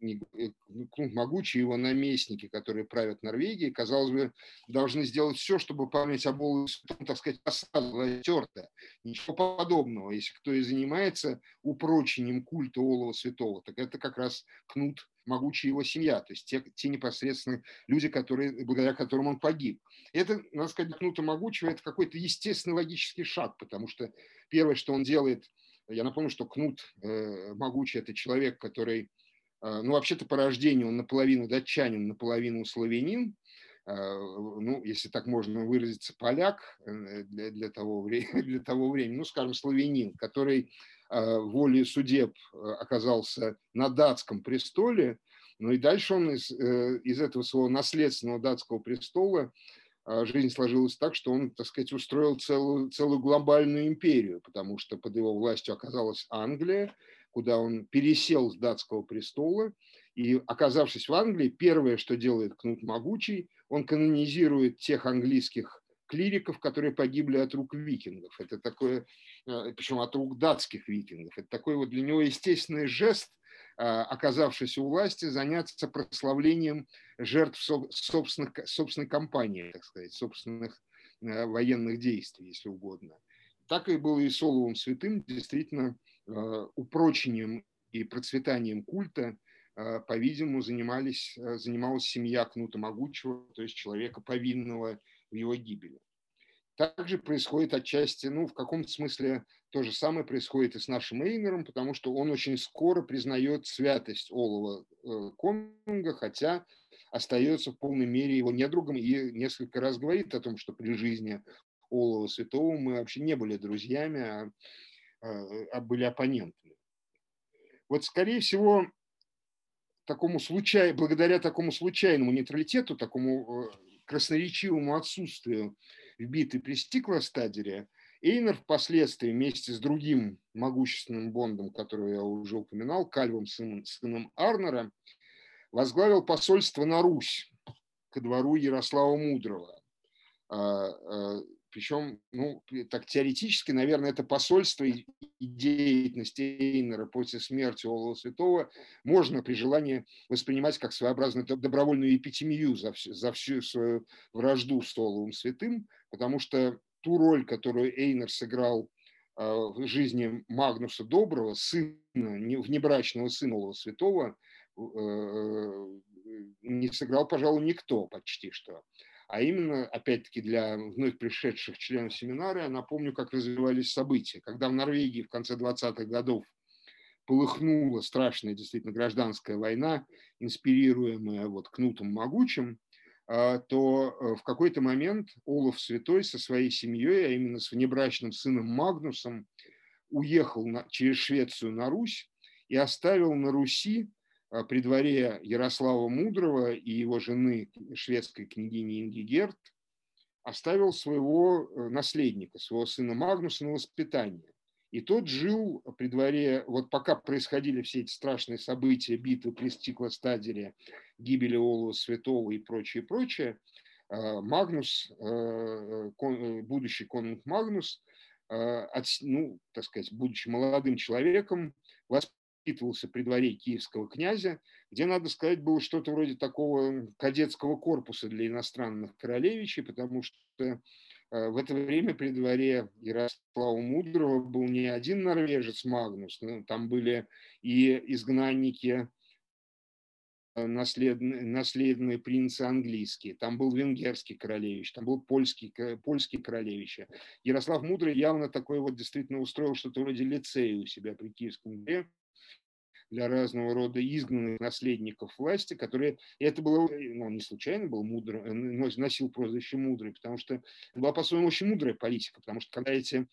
могучие его наместники, которые правят Норвегией, казалось бы, должны сделать все, чтобы память об Олове так сказать, была терта. Ничего подобного. Если кто и занимается упрочением культа Олова Святого, так это как раз Кнут, могучая его семья, то есть те, те непосредственно люди, которые, благодаря которым он погиб. Это, надо сказать, Кнута Могучего, это какой-то естественный логический шаг, потому что первое, что он делает, я напомню, что Кнут э, Могучий – это человек, который ну, вообще-то по рождению он наполовину датчанин, наполовину славянин, ну, если так можно выразиться, поляк для, для, того, времени, для того времени, ну, скажем, славянин, который волей судеб оказался на датском престоле, ну и дальше он из, из этого своего наследственного датского престола а жизнь сложилась так, что он, так сказать, устроил целую, целую глобальную империю, потому что под его властью оказалась Англия, куда он пересел с датского престола, и, оказавшись в Англии, первое, что делает Кнут Могучий, он канонизирует тех английских клириков, которые погибли от рук викингов. Это такое, э, причем от рук датских викингов. Это такой вот для него естественный жест, а, оказавшись у власти, заняться прославлением жертв собственных, собственной кампании, так сказать, собственных э, военных действий, если угодно. Так и было и с Оловым Святым, действительно, э, упрочением и процветанием культа, э, по-видимому, занимались, занималась семья Кнута Могучего, то есть человека, повинного в его гибели. Также происходит отчасти, ну, в каком-то смысле то же самое происходит и с нашим Эйнером, потому что он очень скоро признает святость Олова э, Конунга, хотя остается в полной мере его недругом и несколько раз говорит о том, что при жизни Олова Святого мы вообще не были друзьями, а были оппонентами. Вот, скорее всего, такому случай, благодаря такому случайному нейтралитету, такому э, красноречивому отсутствию в битве при Стиклостадере, Эйнер впоследствии вместе с другим могущественным Бондом, которого я уже упоминал, Кальвом, сыном, сыном Арнера, возглавил посольство на Русь ко двору Ярослава Мудрого. Причем, ну, так теоретически, наверное, это посольство и деятельность Эйнера после смерти Олова Святого можно при желании воспринимать как своеобразную добровольную эпитемию за всю, за всю свою вражду с Оловым Святым, потому что ту роль, которую Эйнер сыграл а, в жизни Магнуса Доброго, сына, внебрачного сына Олова Святого, э, не сыграл, пожалуй, никто почти что. А именно, опять-таки, для вновь пришедших членов семинара, я напомню, как развивались события. Когда в Норвегии в конце 20-х годов полыхнула страшная действительно гражданская война, инспирируемая вот Кнутом Могучим, а, то э, в какой-то момент Олаф Святой со своей семьей, а именно с внебрачным сыном Магнусом, уехал на, через Швецию на Русь и оставил на Руси при дворе Ярослава Мудрого и его жены, шведской княгини Инги Герт, оставил своего э, наследника, своего сына Магнуса на воспитание. И тот жил при дворе, вот пока происходили все эти страшные события, битвы при Стиклостадере, гибели Олова Святого и прочее, прочее, э, Магнус, э, будущий конунг Магнус, ну, так сказать, будучи молодым человеком, воспитывался при дворе киевского князя, где, надо сказать, было что-то вроде такого кадетского корпуса для иностранных королевичей, потому что э, в это время при дворе Ярослава Мудрого был не один норвежец Магнус, но там были и изгнанники, э, наследные, наследные принцы английские, там был венгерский королевич, там был польский, польский королевич. Ярослав Мудрый явно такой вот действительно устроил что-то вроде лицея у себя при Киевском дворе, для разного рода изгнанных наследников власти, которые, и это было, ну, не случайно был мудро, э, носил прозвище мудрый, потому что была по-своему очень мудрая политика, потому что когда эти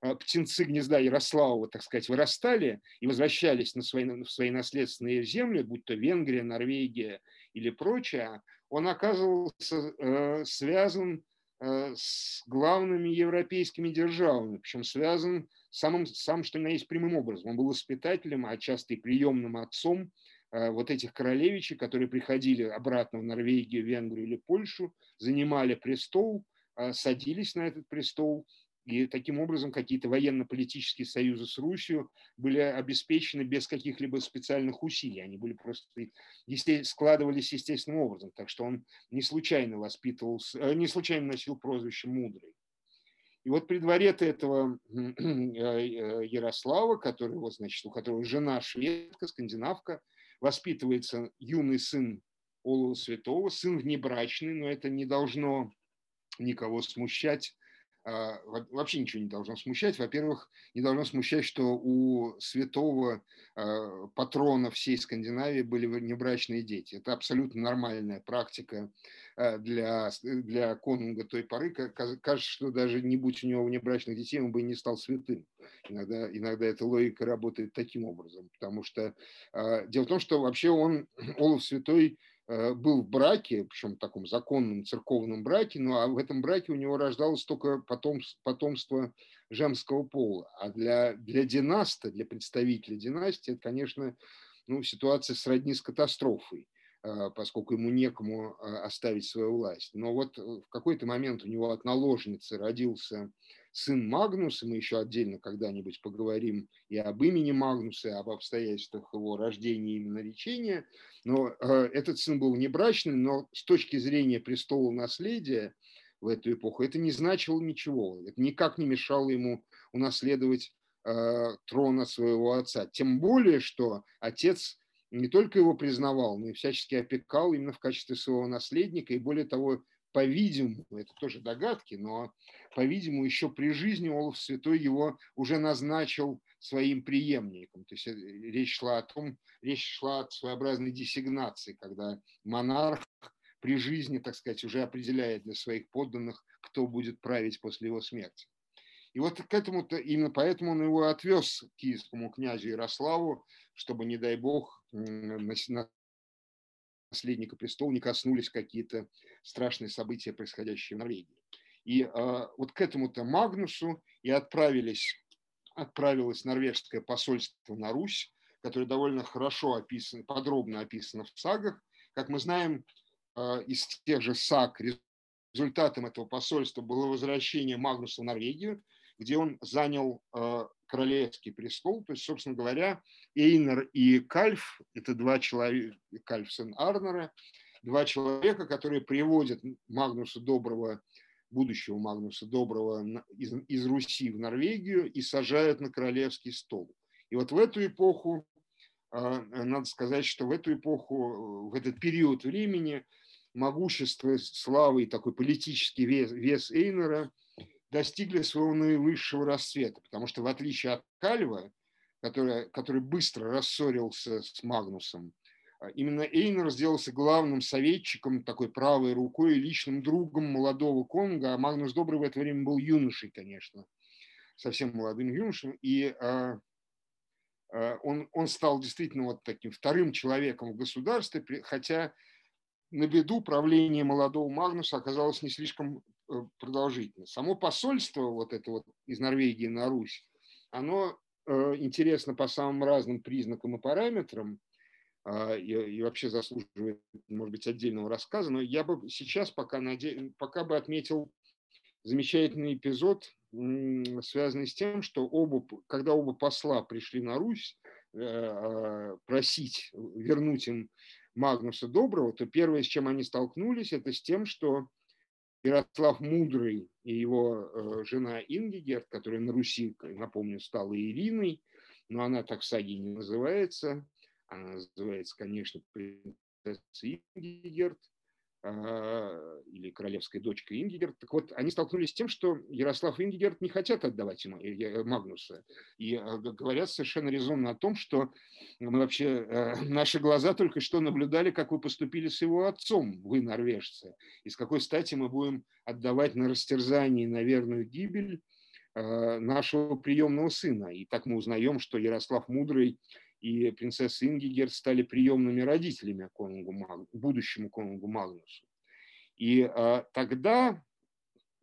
а, птенцы гнезда Ярославова, так сказать, вырастали и возвращались на свои, в свои наследственные земли, будь то Венгрия, Норвегия или прочее, он оказывался э, связан с главными европейскими державами, причем связан самым, самым что ни на есть прямым образом. Он был воспитателем, а часто и приемным отцом э, вот этих королевичей, которые приходили обратно в Норвегию, Венгрию или Польшу, занимали престол, э, садились на этот престол, и таким образом какие-то военно-политические союзы с Русью были обеспечены без каких-либо специальных усилий. Они были просто складывались естественным образом. Так что он не случайно воспитывался, э, не случайно носил прозвище «мудрый». И вот при дворе этого э, э, Ярослава, который, вот, значит, у которого жена шведка, скандинавка, воспитывается юный сын Олова Святого, сын внебрачный, но это не должно никого смущать вообще ничего не должно смущать. Во-первых, не должно смущать, что у святого а, патрона всей Скандинавии были внебрачные дети. Это абсолютно нормальная практика а, для, для конунга той поры. Кажется, что даже не будь у него внебрачных детей, он бы не стал святым. Иногда, иногда эта логика работает таким образом. Потому что дело в том, что вообще он, Олаф Святой, был в браке, причем в таком законном церковном браке, но а в этом браке у него рождалось только потомство, потомство женского пола. А для, для династа, для представителя династии, это, конечно, ну, ситуация сродни с катастрофой, э, поскольку ему некому э, оставить свою власть. Но вот в какой-то момент у него от наложницы родился сын Магнуса, мы еще отдельно когда-нибудь поговорим и об имени Магнуса, и об обстоятельствах его рождения и наречения, но э, этот сын был небрачным, но с точки зрения престола наследия в эту эпоху это не значило ничего, это никак не мешало ему унаследовать э, трона своего отца. Тем более, что отец не только его признавал, но и всячески опекал именно в качестве своего наследника, и более того, по-видимому, это тоже догадки, но, по-видимому, еще при жизни Олаф Святой его уже назначил своим преемником. То есть э, речь шла о том, речь шла о своеобразной десигнации, когда монарх при жизни, так сказать, уже определяет для своих подданных, кто будет править после его смерти. И вот к этому-то, именно поэтому он его отвез к киевскому князю Ярославу, чтобы, не дай бог, наследника престола не коснулись какие-то страшные события, происходящие в Норвегии. И э, вот к этому-то Магнусу и отправились, отправилось норвежское посольство на Русь, которое довольно хорошо описано, подробно описано в сагах. Как мы знаем, э, из тех же саг результатом этого посольства было возвращение Магнуса в Норвегию, где он занял э, королевский престол. То есть, собственно говоря, Эйнер и Кальф – это два человека, Кальф сын Арнера, два человека, которые приводят Магнуса Доброго, будущего Магнуса Доброго из, из Руси в Норвегию и сажают на королевский стол. И вот в эту эпоху, а, надо сказать, что в эту эпоху, в этот период времени могущество, славы и такой политический вес, вес Эйнера – достигли своего наивысшего расцвета, потому что в отличие от Кальва, который, который быстро рассорился с Магнусом, а, именно Эйнер сделался главным советчиком, такой правой рукой и личным другом молодого Конга, а Магнус Добрый в это время был юношей, конечно, совсем молодым юношем, и а, а, он, он стал действительно вот таким вторым человеком в государстве, хотя на беду правление молодого Магнуса оказалось не слишком продолжительно. Само посольство вот это вот из Норвегии на Русь, оно э, интересно по самым разным признакам и параметрам, а, и, и вообще заслуживает, может быть, отдельного рассказа, но я бы сейчас пока, наде... пока бы отметил замечательный эпизод, связанный с тем, что оба, когда оба посла пришли на Русь э, а, просить вернуть им Магнуса Доброго, то первое, с чем они столкнулись, это с тем, что Ярослав Мудрый и его э, жена Ингигерт, которая на Руси, напомню, стала Ириной, но она так в саге не называется, она называется, конечно, принцесса Ингигерт, или королевская дочка Ингигерт. Так вот, они столкнулись с тем, что Ярослав и Ингигерт не хотят отдавать ему э, э, Магнуса. И э, говорят совершенно резонно о том, что мы вообще, наши глаза только что наблюдали, как вы поступили с его отцом, вы, норвежцы. И с какой стати мы будем отдавать на растерзание, на верную гибель нашего приемного сына. И так мы узнаем, что Ярослав Мудрый и принцесса Ингигерт стали приемными родителями конунгу Маг... будущему конунгу Магнусу. И а, тогда,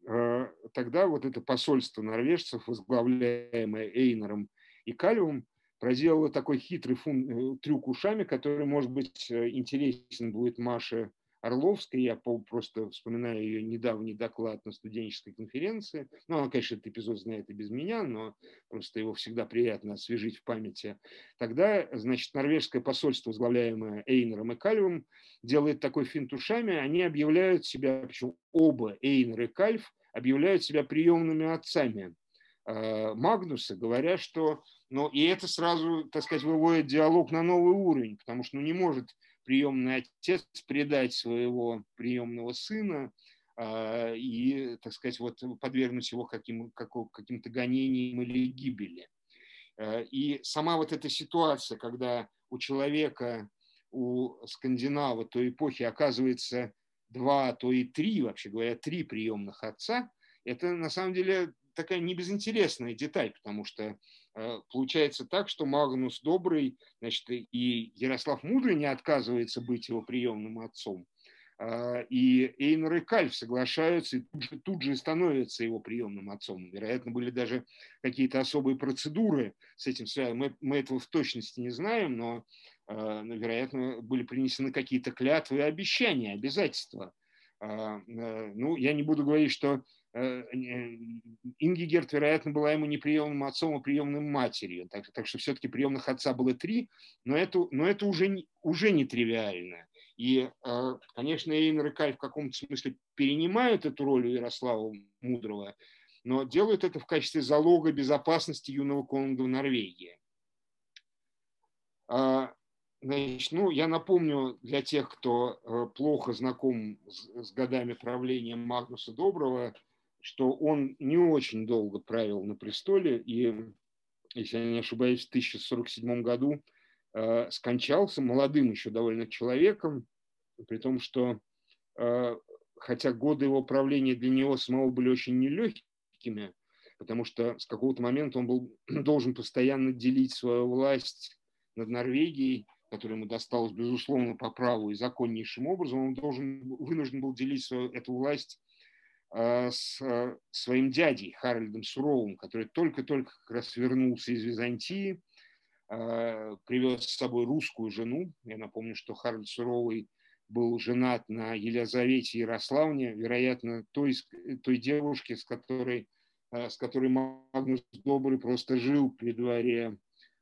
а, тогда вот это посольство норвежцев, возглавляемое Эйнером и Кальвом, проделало такой хитрый фун... Э, трюк ушами, который, может быть, э, интересен будет Маше Орловской, я просто вспоминаю ее недавний доклад на студенческой конференции. Ну, она, конечно, этот эпизод знает и без меня, но просто его всегда приятно освежить в памяти. Тогда, значит, норвежское посольство, возглавляемое Эйнером и Кальвом, делает такой финт ушами, они объявляют себя, причем оба, Эйнер и Кальв, объявляют себя приемными отцами э, Магнуса, говоря, что, ну, и это сразу, так сказать, выводит диалог на новый уровень, потому что, ну, не может приемный отец предать своего приемного сына, и, так сказать, вот подвергнуть его каким, каким-то гонениям или гибели. И сама вот эта ситуация, когда у человека, у скандинава той эпохи оказывается два, а то и три, вообще говоря, три приемных отца, это на самом деле такая небезынтересная деталь, потому что получается так, что Магнус Добрый, значит, и Ярослав Мудрый не отказывается быть его приемным отцом, а, и Эйнер и Кальф соглашаются и тут же, тут же становятся его приемным отцом. Вероятно, были даже какие-то особые процедуры с этим связаны. Мы, мы этого в точности не знаем, но, а, вероятно, были принесены какие-то клятвы и обещания, обязательства. А, э, ну, я не буду говорить, что Э, Ингигерт, вероятно, была ему не приемным отцом, а приемным матерью. Так, так что все-таки приемных отца было три, но это, но это уже, уже не тривиально. И, э, конечно, Эйнер и Кай в каком-то смысле перенимают эту роль у Ярослава Мудрого, но делают это в качестве залога безопасности юного конунга в Норвегии. А, значит, ну, я напомню для тех, кто э, плохо знаком с годами правления Магнуса Доброго, что он не очень долго правил на престоле, и, если я не ошибаюсь, в 1047 году э, скончался молодым еще довольно человеком, при том, что э, хотя годы его правления для него самого были очень нелегкими, потому что с какого-то момента он был должен постоянно делить свою власть над Норвегией, которая ему досталась, безусловно, по праву и законнейшим образом, он должен, вынужден был делить свою, эту власть с э, своим дядей Харальдом Суровым, который только-только как раз вернулся из Византии, э, привез с собой русскую жену. Я напомню, что Харальд Суровый был женат на Елизавете Ярославне, вероятно, той, той девушке, с которой, с которой Магнус Добрый просто жил при дворе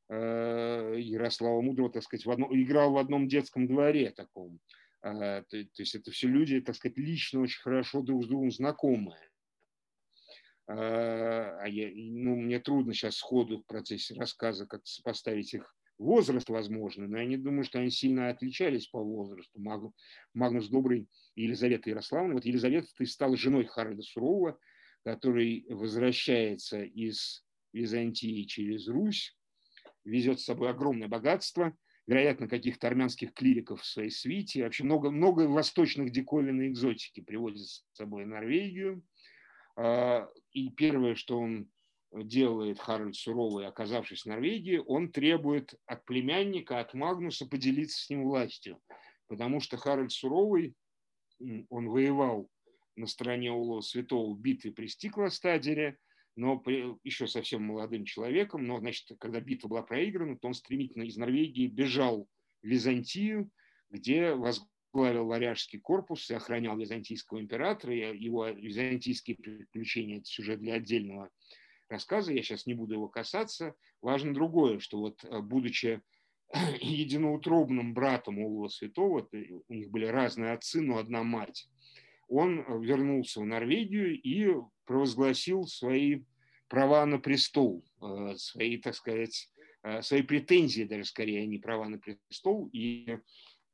Ярослава Мудрого, так сказать, в одном, играл в одном детском дворе таком. То, то есть это все люди, так сказать, лично очень хорошо друг с другом знакомые. А, а я, ну, мне трудно сейчас сходу в процессе рассказа как поставить их возраст, возможно, но я не думаю, что они сильно отличались по возрасту. Магнус, Добрый и Елизавета Ярославна. Вот Елизавета ты стала женой Харальда Сурового, который возвращается из Византии через Русь, везет с собой огромное богатство, вероятно, каких-то армянских клириков в своей свите. Вообще много, много восточных диковин и экзотики привозит с собой Норвегию. А, и первое, что он делает Харальд Суровый, оказавшись в Норвегии, он требует от племянника, от Магнуса поделиться с ним властью. Потому что Харальд Суровый, он воевал на стороне Улова Святого в битве при Стиклостадере – но еще совсем молодым человеком, но, значит, когда битва была проиграна, то он стремительно из Норвегии бежал в Византию, где возглавил варяжский корпус и охранял византийского императора. Его византийские приключения – это сюжет для отдельного рассказа, я сейчас не буду его касаться. Важно другое, что вот э, будучи единоутробным братом Улова Святого, у них были разные отцы, но одна мать, он вернулся в Норвегию и провозгласил свои права на престол, э, свои, так сказать, э, свои претензии, даже скорее, а не права на престол. И,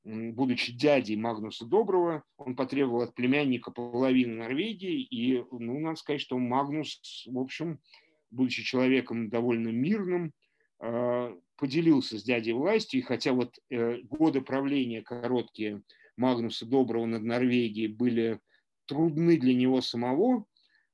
будучи дядей Магнуса Доброго, он потребовал от племянника половины Норвегии. И, ну, надо сказать, что Магнус, в общем, будучи человеком довольно мирным, э, поделился с дядей властью. И хотя вот годы правления короткие Магнуса Доброго над Норвегией были трудны для него самого,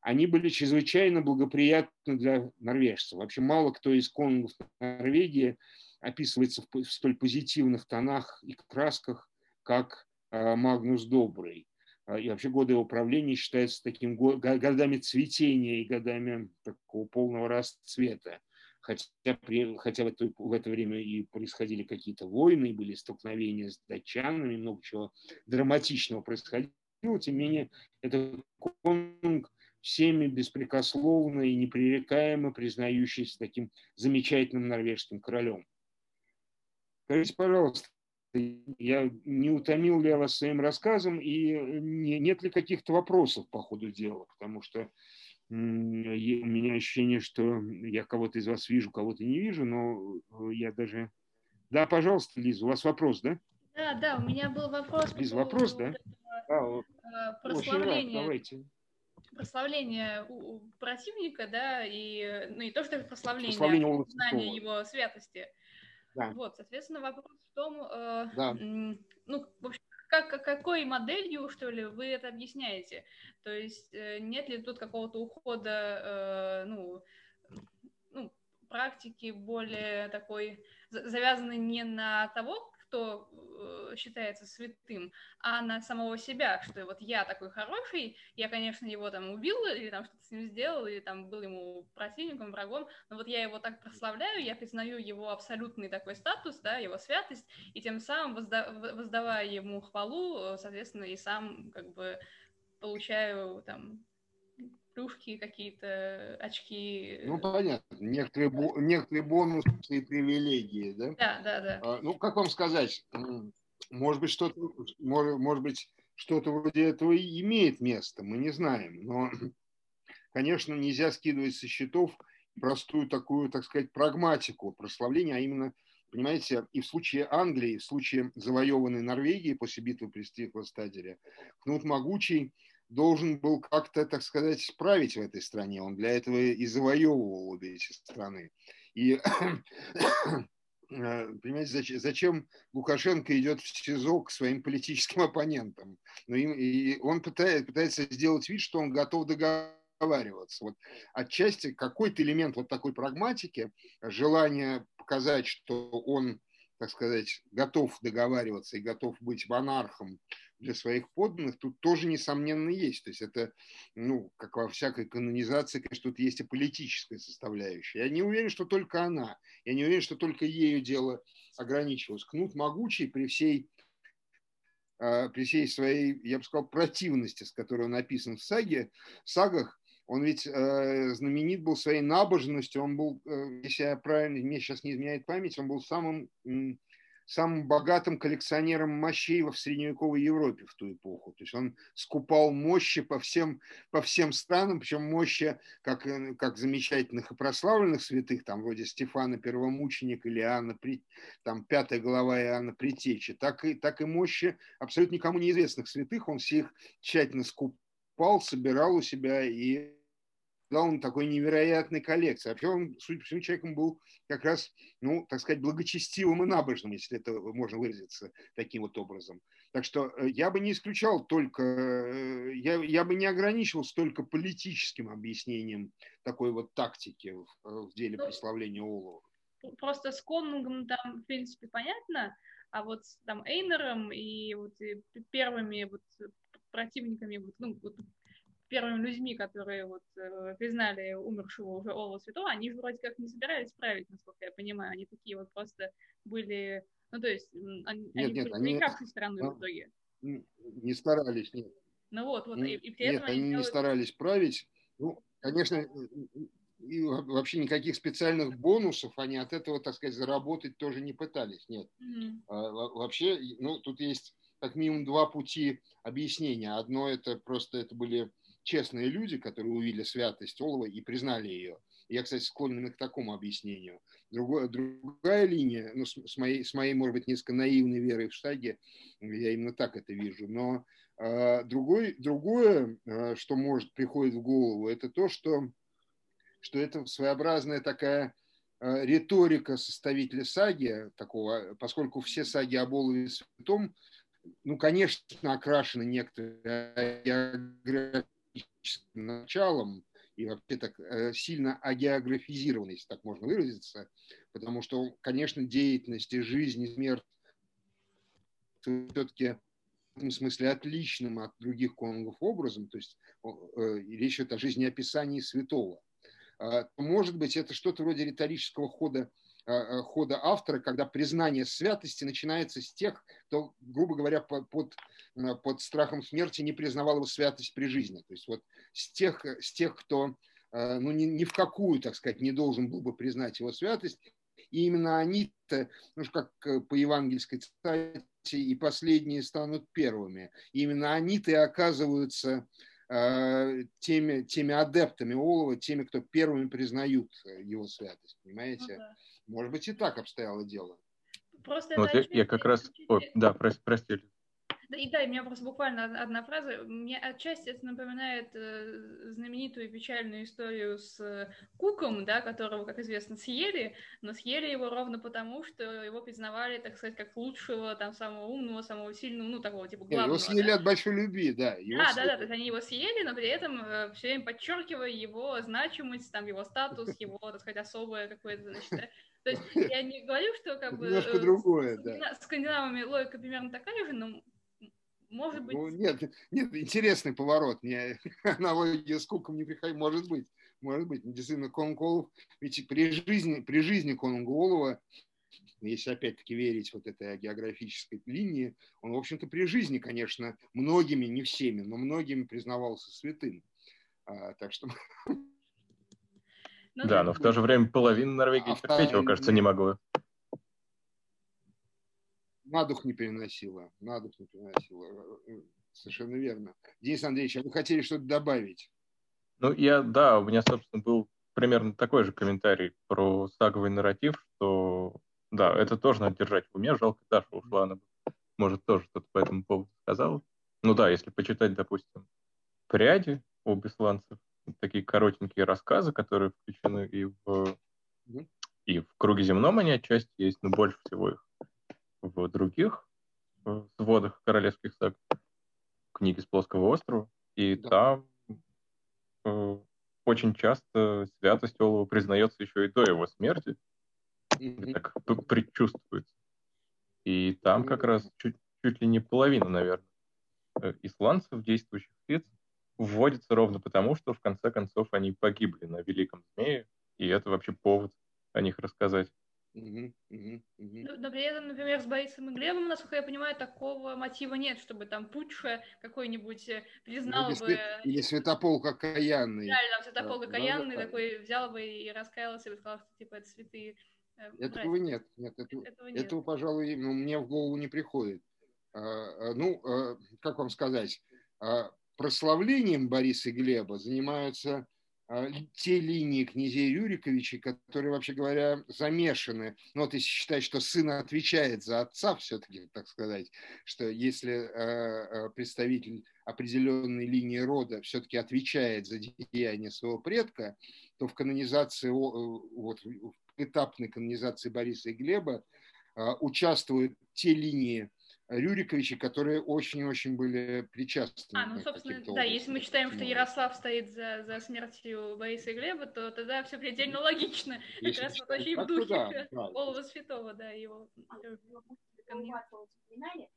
они были чрезвычайно благоприятны для норвежцев. Вообще мало кто из конунгов Норвегии описывается в столь позитивных тонах и красках, как а, Магнус Добрый. А, и вообще годы его правления считаются таким годами цветения и годами такого полного расцвета. Хотя, при, хотя в, это, в это время и происходили какие-то войны, были столкновения с датчанами, много чего драматичного происходило. Тем не менее, это конунг всеми беспрекословно и непререкаемо признающийся таким замечательным норвежским королем. Скажите, пожалуйста, я не утомил ли я вас своим рассказом, и нет ли каких-то вопросов по ходу дела, потому что у меня ощущение, что я кого-то из вас вижу, кого-то не вижу, но я даже... Да, пожалуйста, Лиза, у вас вопрос, да? Да, да, у меня был вопрос. Лиза, вопрос, да? А, прославление, прославление у, у противника, да, и ну и то, что это прославление, прославление а знание его святости. Да. Вот, соответственно, вопрос в том, э, да. ну, в общем, как, какой моделью, что ли, вы это объясняете? То есть э, нет ли тут какого-то ухода, э, ну, ну, практики более такой, завязанной не на того, кто э, считается святым, а на самого себя, что вот я такой хороший, я, конечно, его там убил или там что-то с ним сделал, или там был ему противником, врагом, но вот я его так прославляю, я признаю его абсолютный такой статус, да, его святость, и тем самым возда воздавая ему хвалу, э, соответственно, и сам как бы получаю там плюшки, какие-то очки. Ну, понятно. Некоторые, некоторые бонусы и привилегии, да? Да, да, да. А, ну, как вам сказать, может быть, что-то, может, может быть, что-то вроде этого и имеет место, мы не знаем. Но, конечно, нельзя скидывать со счетов простую такую, так сказать, прагматику прославления, а именно, понимаете, и в случае Англии, и в случае завоеванной Норвегии после битвы при Стихлостадере, Кнут Могучий – должен был как-то, так сказать, справить в этой стране. Он для этого и завоевывал обе эти страны. И э, понимаете, зачем Лукашенко идет в СИЗО к своим политическим оппонентам? Ну, и он пытается, пытается сделать вид, что он готов договариваться. Вот отчасти какой-то элемент вот такой прагматики, желание показать, что он, так сказать, готов договариваться и готов быть монархом для своих подданных, тут тоже, несомненно, есть. То есть это, ну, как во всякой канонизации, конечно, тут есть и политическая составляющая. Я не уверен, что только она. Я не уверен, что только ею дело ограничивалось. Кнут могучий при всей а, при всей своей, я бы сказал, противности, с которой он написан в саге, в сагах, он ведь э, знаменит был своей набожностью, он был, э, если я правильно, мне сейчас не изменяет память, он был самым самым богатым коллекционером мощей в средневековой Европе в ту эпоху. То есть он скупал мощи по всем, по всем странам, причем мощи как, э, как замечательных и прославленных святых, там вроде Стефана Первомученика или Иоанна, там пятая глава Иоанна Притечи, так и, так и мощи абсолютно никому неизвестных святых. Он все их тщательно скупал, собирал у себя и он такой невероятной коллекции. Вообще он, судя по всему, человеком был как раз, ну, так сказать, благочестивым и набожным, если это можно выразиться таким вот образом. Так что э, я бы не исключал только, э, я, я бы не ограничивался только политическим объяснением такой вот тактики в, в деле ну, прославления Олова. Просто с Конунгом там, в принципе, понятно, а вот с там Эйнером и вот и первыми вот противниками, вот, ну, вот первыми людьми, которые вот э, признали умершего уже Олова Святого, они же вроде как не собирались править, насколько я понимаю. Они такие вот просто были, ну то есть они, нет, они нет, были они... страной в итоге. Не старались, нет. Ну вот, вот, и, и при этом Нет, они, они делают... не старались править. Ну, конечно, и вообще никаких специальных бонусов они от этого, так сказать, заработать тоже не пытались. Нет. Mm-hmm. А, вообще, ну, тут есть как минимум два пути объяснения. Одно это просто это были честные люди, которые увидели святость Олова и признали ее. Я, кстати, склонен к такому объяснению. Другое, другая линия, ну, с, с, моей, с моей, может быть, несколько наивной верой в Штаге, я именно так это вижу. Но э, другой, другое, э, что может приходит в голову, это то, что, что это своеобразная такая э, риторика составителя саги, такого, поскольку все саги об Олове Святом, ну, конечно, окрашены некоторые началом и вообще так э, сильно агеографизирован, если так можно выразиться, потому что, конечно, деятельность и жизнь, и смерть все-таки в этом смысле отличным от других конгов образом, то есть э, речь идет о жизнеописании святого. А, может быть, это что-то вроде риторического хода хода автора, когда признание святости начинается с тех, кто, грубо говоря, под, э, под страхом смерти не признавал его святость при жизни. То есть вот с тех, с тех кто ну, ни, ни в какую, так сказать, не должен был бы признать его святость, и именно они-то, ну, как по евангельской цитате, и последние станут первыми. И именно они-то и оказываются теми, теми адептами Олова, теми, кто первыми признают его святость, понимаете? Ну, да. Может быть, и так обстояло дело. Просто вот я, я как раз... О, да, прости. прости. Да, и да, у меня просто буквально одна фраза. Мне отчасти это напоминает э, знаменитую печальную историю с э, Куком, да, которого, как известно, съели, но съели его ровно потому, что его признавали, так сказать, как лучшего, там, самого умного, самого сильного, ну, такого, типа, главного. Его съели да? от большой любви, да. Его да, съели. да, да, то есть они его съели, но при этом э, все время подчеркивая его значимость, там, его статус, его, так сказать, особое какое-то, значит, то есть я не говорю, что как бы... Немножко другое, да. Скандинавами логика примерно такая же, но может быть... Ну, нет, нет, интересный поворот. Мне аналогия с Куком не приходит. Может быть, может быть. Действительно, Конголов, ведь при жизни, при жизни Конголова, если опять-таки верить вот этой географической линии, он, в общем-то, при жизни, конечно, многими, не всеми, но многими признавался святым. А, так что... Ну, да, но в то же время половина Норвегии а терпеть его, кажется, не могла на дух не переносила. На дух не переносила. Совершенно верно. Денис Андреевич, а вы хотели что-то добавить? Ну, я, да, у меня, собственно, был примерно такой же комментарий про саговый нарратив, что, да, это тоже надо держать в уме. Жалко, Даша ушла, она, может, тоже что-то по этому поводу сказала. Ну да, если почитать, допустим, «Пряди» у бесланцев, такие коротенькие рассказы, которые включены и в, и в «Круге земном» они отчасти есть, но больше всего их в других сводах королевских саг, книги с плоского острова, и да. там э, очень часто святость Олова признается еще и до его смерти, mm-hmm. так предчувствуется. И там как раз чуть, чуть ли не половина, наверное, э, исландцев, действующих лиц, вводится ровно потому, что в конце концов они погибли на Великом Змее, и это вообще повод о них рассказать. Угу, угу, угу. Но, при этом, например, с Борисом и Глебом, насколько я понимаю, такого мотива нет, чтобы там Путша какой-нибудь э, признал ну, бы... Или Святополк окаянный. Реально, Святополк да, окаянный да, такой взял бы и раскаялся, и сказал, что типа это святые э, Этого нет, нет, это, этого, нет. этого, пожалуй, ну, мне в голову не приходит. А, а, ну, а, как вам сказать, а, прославлением Бориса и Глеба занимаются а, те линии князей Рюриковичей, которые, вообще говоря, замешаны. Ну, вот если считать, что сын отвечает за отца, все-таки, так сказать, что если э, представитель определенной линии рода все-таки отвечает за деяние своего предка, то в канонизации, вот, в этапной канонизации Бориса и Глеба э, участвуют те линии Рюриковичи, которые очень-очень были причастны. А, ну, собственно, да, если мы считаем, что Ярослав стоит за, за смертью Бориса и Глеба, то тогда все предельно логично. Если как раз вот очень в духе да, да. Олова Святого, да, его...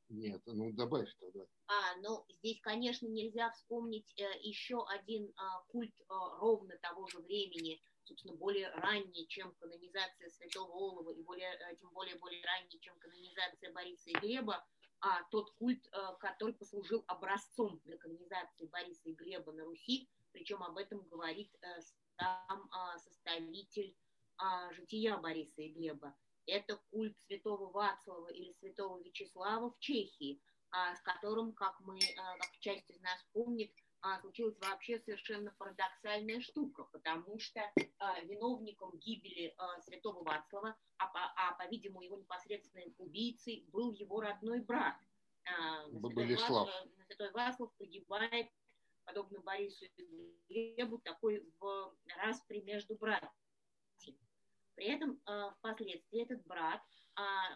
Нет, ну добавь тогда. А, ну здесь, конечно, нельзя вспомнить э, еще один э, культ э, ровно того же времени, собственно, более ранний, чем канонизация Святого Олова, и более, э, тем более более ранний, чем канонизация Бориса и Глеба, а, тот культ, а, который послужил образцом для канонизации Бориса и Глеба на Руси, причем об этом говорит а, сам а, составитель а, жития Бориса и Глеба. Это культ святого Вацлава или святого Вячеслава в Чехии, а, с которым, как мы, а, как часть из нас помнит, а, случилась вообще совершенно парадоксальная штука, потому что а, виновником гибели а, святого Вацлава, а, а, по-видимому, его непосредственным убийцей был его родной брат. А, Болеслав. Святой Вацлав погибает, подобно Борису и Глебу, такой в распри между братьями. При этом а, впоследствии этот брат –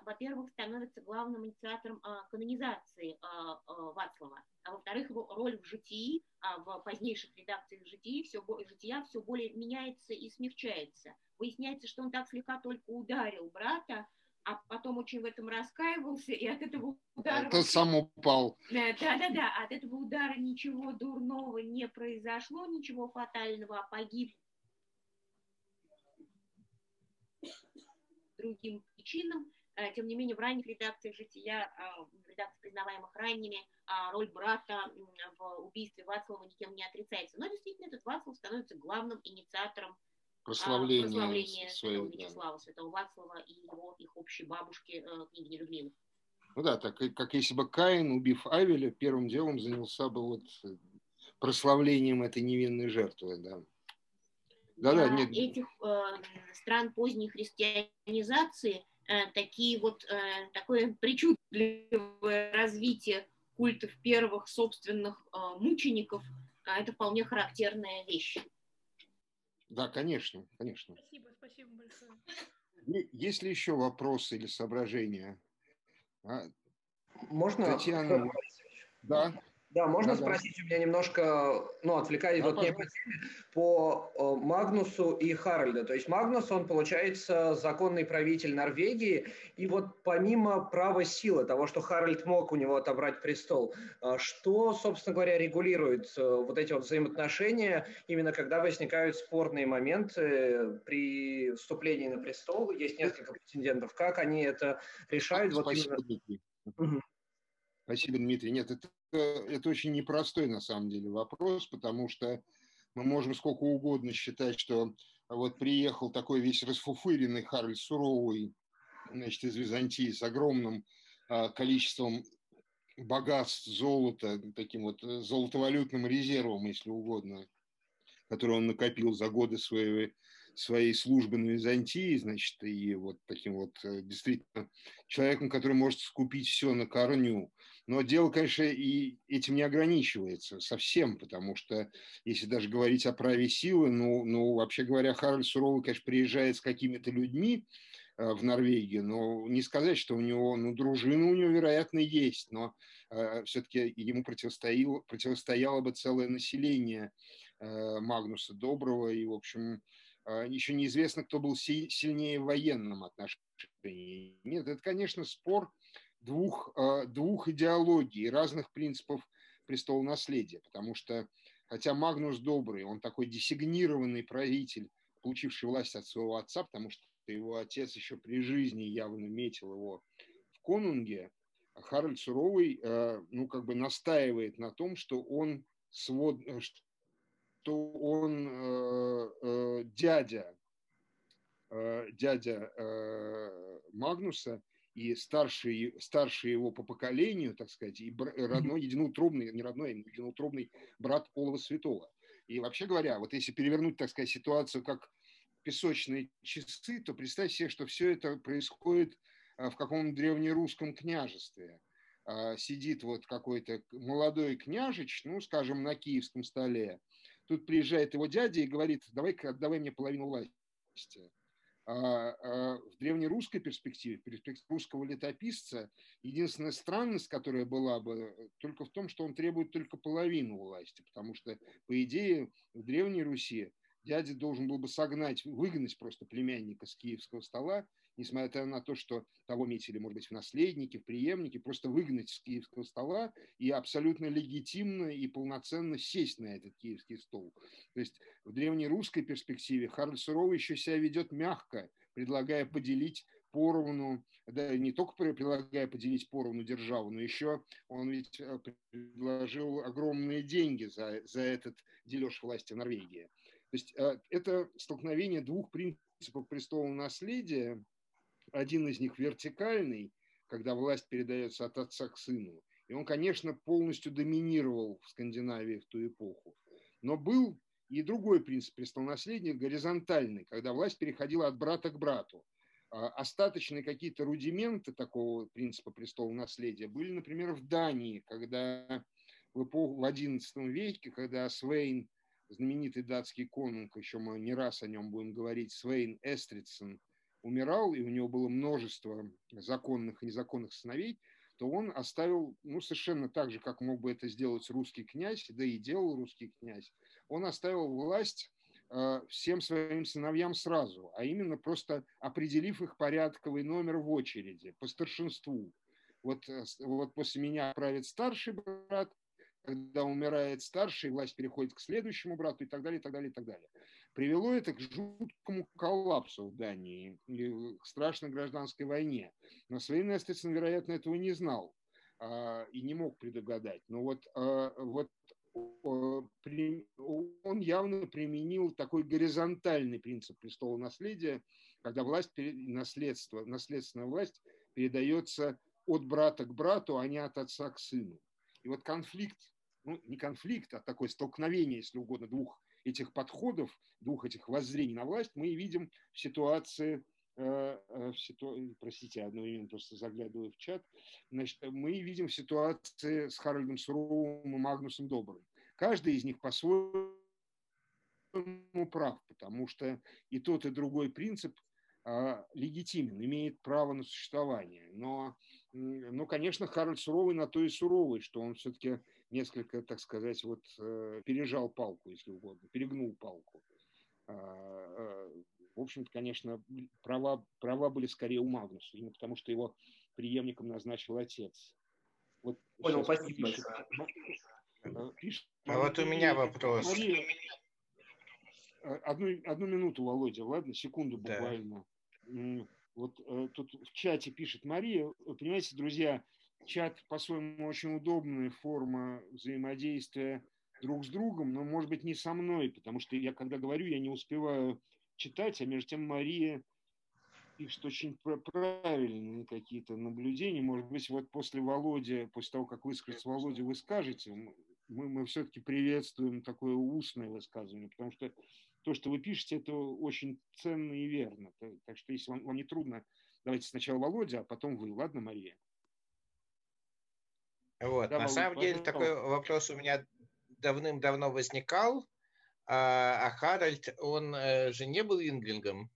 во-первых, становится главным инициатором а, канонизации а, Вацлава, а во-вторых, его роль в житии, в позднейших редакциях житии, все, жития все более меняется и смягчается. Выясняется, что он так слегка только ударил брата, а потом очень в этом раскаивался, и от этого удара... Это сам упал. Да-да-да, от этого удара ничего дурного не произошло, ничего фатального, а погиб другим причинам. Э, тем не менее, в ранних редакциях «Жития», э, в редакциях, признаваемых ранними, а роль брата в убийстве Вацлава никем не отрицается. Но действительно, этот Вацлав становится главным инициатором прославления, прославления своего, Вячеслава, да. святого Вацлава и его, их общей бабушки, э, княгини Людмилы. Ну да, так как если бы Каин, убив Авеля, первым делом занялся бы вот прославлением этой невинной жертвы, да. Да, да, нет. этих э, стран поздней христианизации э, такие вот, э, такое причудливое развитие культов первых собственных мучеников, это вполне характерная вещь. Да, конечно, конечно. Спасибо, спасибо большое. Есть ли еще вопросы или соображения? А? Можно? Татьяна, да. Да, можно да, спросить да. у меня немножко, ну, отвлекаясь да, вот не по теме, по о, Магнусу и Харальду. То есть Магнус, он, получается, законный правитель Норвегии, и вот помимо права силы, того, что Харальд мог у него отобрать престол, а что, собственно говоря, регулирует э, вот эти вот взаимоотношения, именно когда возникают спорные моменты при вступлении на престол, есть несколько претендентов, как они это решают? Спасибо, вот именно... Спасибо, Дмитрий. Нет, это, это очень непростой на самом деле вопрос, потому что мы можем сколько угодно считать, что вот приехал такой весь расфуфыренный Харль Суровый, значит, из Византии с огромным а, количеством богатств золота, таким вот золотовалютным резервом, если угодно, который он накопил за годы своей, своей службы на Византии, значит, и вот таким вот э, действительно человеком, который может скупить все на корню. Но дело, конечно, и этим не ограничивается совсем, потому что если даже говорить о праве силы, ну, ну вообще говоря, Харальд Суровый, конечно, приезжает с какими-то людьми, э, в Норвегии, но не сказать, что у него, ну, дружина у него, вероятно, есть, но э, все-таки ему противостояло, противостояло бы целое население э, Магнуса Доброго, и, в общем, э, еще неизвестно, кто был си- сильнее в военном отношении. Нет, это, конечно, спор двух, э, двух идеологий, разных принципов престола наследия, потому что, хотя Магнус Добрый, он такой десигнированный правитель, получивший власть от своего отца, потому что его отец еще при жизни явно метил его в конунге, Харальд Суровый, э, ну, как бы настаивает на том, что он свод, что он э, дядя, дядя Магнуса, и старший, старший его по поколению, так сказать, и родной, единоутробный, не родной, а единоутробный брат Олова Святого. И вообще говоря, вот если перевернуть, так сказать, ситуацию как песочные часы, то представь себе, что все это происходит а, в каком-то древнерусском княжестве. А, сидит вот какой-то молодой княжич, ну, скажем, на киевском столе. Тут приезжает его дядя и говорит, давай-ка отдавай мне половину власти. А, а, в древнерусской перспективе, перспективе русского летописца, единственная странность, которая была бы, только в том, что он требует только половину власти, потому что, по идее, в Древней Руси дядя должен был бы согнать, выгнать просто племянника с киевского стола несмотря на то, что того метили, может быть, в наследники, в преемники, просто выгнать с киевского стола и абсолютно легитимно и полноценно сесть на этот киевский стол. То есть в древнерусской перспективе Харль Суровый еще себя ведет мягко, предлагая поделить поровну, да, не только предлагая поделить поровну державу, но еще он ведь э, предложил огромные деньги за, за этот дележ власти Норвегии. То есть э, это столкновение двух принципов престола наследия, один из них вертикальный, когда власть передается от отца к сыну. И он, конечно, полностью доминировал в Скандинавии в ту эпоху. Но был и другой принцип престолонаследия, горизонтальный, когда власть переходила от брата к брату. А остаточные какие-то рудименты такого принципа престола наследия были, например, в Дании, когда в эпоху в XI веке, когда Свейн, знаменитый датский конунг, еще мы не раз о нем будем говорить, Свейн Эстридсон – умирал, и у него было множество законных и незаконных сыновей, то он оставил, ну, совершенно так же, как мог бы это сделать русский князь, да и делал русский князь, он оставил власть э, всем своим сыновьям сразу, а именно просто определив их порядковый номер в очереди, по старшинству. Вот, э, вот после меня правит старший брат, когда умирает старший, власть переходит к следующему брату и так далее, и так далее, и так далее. Привело это к жуткому коллапсу в Дании, к страшной гражданской войне. Но Свейн Эстетсон, вероятно, этого не знал а, и не мог предугадать. Но вот, а, вот он явно применил такой горизонтальный принцип престола наследия, когда власть, наследство, наследственная власть передается от брата к брату, а не от отца к сыну. И вот конфликт, ну не конфликт, а такое столкновение, если угодно, двух этих подходов, двух этих воззрений на власть мы видим в ситуации э, в ситуации, простите, одновременно просто заглядываю в чат, значит, мы видим ситуации с Харальдом Суровым и Магнусом Добрым. Каждый из них по-своему прав, потому что и тот, и другой принцип а, легитимен, имеет право на существование. Но, ну, конечно, Харальд суровый на то и суровый, что он все-таки несколько, так сказать, вот э, пережал палку, если угодно, перегнул палку. А, а, в общем-то, конечно, права, права были скорее у Магнуса, именно потому что его преемником назначил отец. Вот Понял, спасибо. Пишет, пишет, а вот у меня вопрос. Мария, одну, одну минуту, Володя, ладно, секунду буквально. Да. Вот э, тут в чате пишет Мария, понимаете, друзья, чат по-своему очень удобная форма взаимодействия друг с другом, но, может быть, не со мной, потому что я, когда говорю, я не успеваю читать, а между тем Мария пишет очень правильные какие-то наблюдения. Может быть, вот после Володи, после того, как выскажется Володя, вы скажете, мы, мы все-таки приветствуем такое устное высказывание, потому что то, что вы пишете, это очень ценно и верно. Так что, если вам, вам не трудно, давайте сначала Володя, а потом вы. Ладно, Мария? Вот. Да, На самом деле, такой вопрос у меня давным-давно возникал. А, а Харальд, он э, же не был инглингом?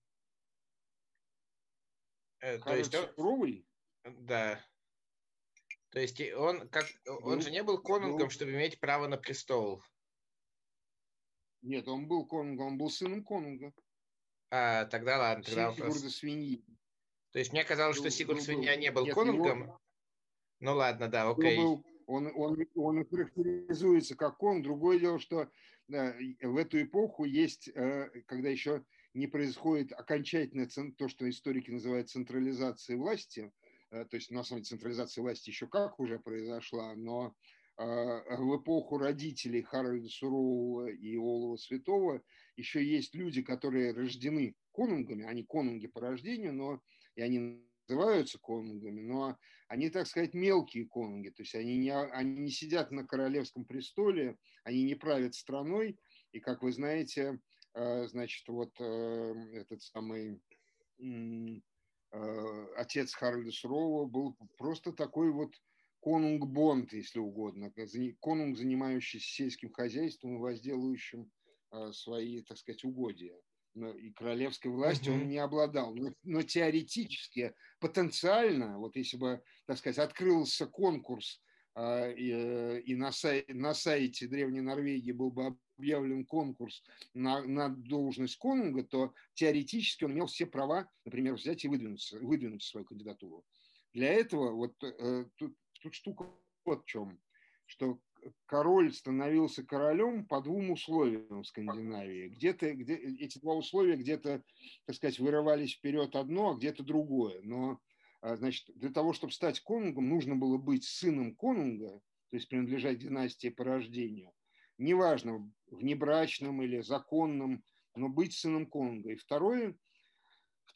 Харальд то есть он... Суровый? Да. То есть он, как, он же не был конунгом, чтобы иметь право на престол. Нет, он был конунгом, он был сыном конунга. А, тогда ладно. Тогда Сын вопрос... свиньи. То есть мне казалось, что Сигурд свинья не был Нет, конунгом. Его... Ну ладно, да, окей. Был, он, он, он характеризуется как конунг. Другое дело, что да, в эту эпоху есть, э, когда еще не происходит окончательно то, что историки называют централизацией власти, э, то есть на самом деле централизация власти еще как уже произошла, но в эпоху родителей Харальда Сурового и Олова Святого еще есть люди, которые рождены конунгами, они конунги по рождению, но и они называются конунгами, но они, так сказать, мелкие конунги, то есть они не, они не сидят на королевском престоле, они не правят страной, и, как вы знаете, а, значит, вот э, этот самый э, отец Харальда Сурового был просто такой вот конунг Бонд, если угодно, конунг, занимающийся сельским хозяйством и возделывающим свои, так сказать, угодья. И королевской властью mm-hmm. он не обладал. Но, но теоретически, потенциально, вот если бы, так сказать, открылся конкурс а, и, э, и на, сай, на сайте Древней Норвегии был бы объявлен конкурс на, на должность конунга, то теоретически он имел все права, например, взять и выдвинуть, выдвинуть свою кандидатуру. Для этого вот э, тут Тут штука вот в чем, что король становился королем по двум условиям в Скандинавии. Где-то где, эти два условия где-то, так сказать, вырывались вперед одно, а где-то другое. Но а, значит, для того, чтобы стать конунгом, нужно было быть сыном конунга, то есть принадлежать династии по рождению. Неважно, внебрачным или законным, но быть сыном конунга. И второе,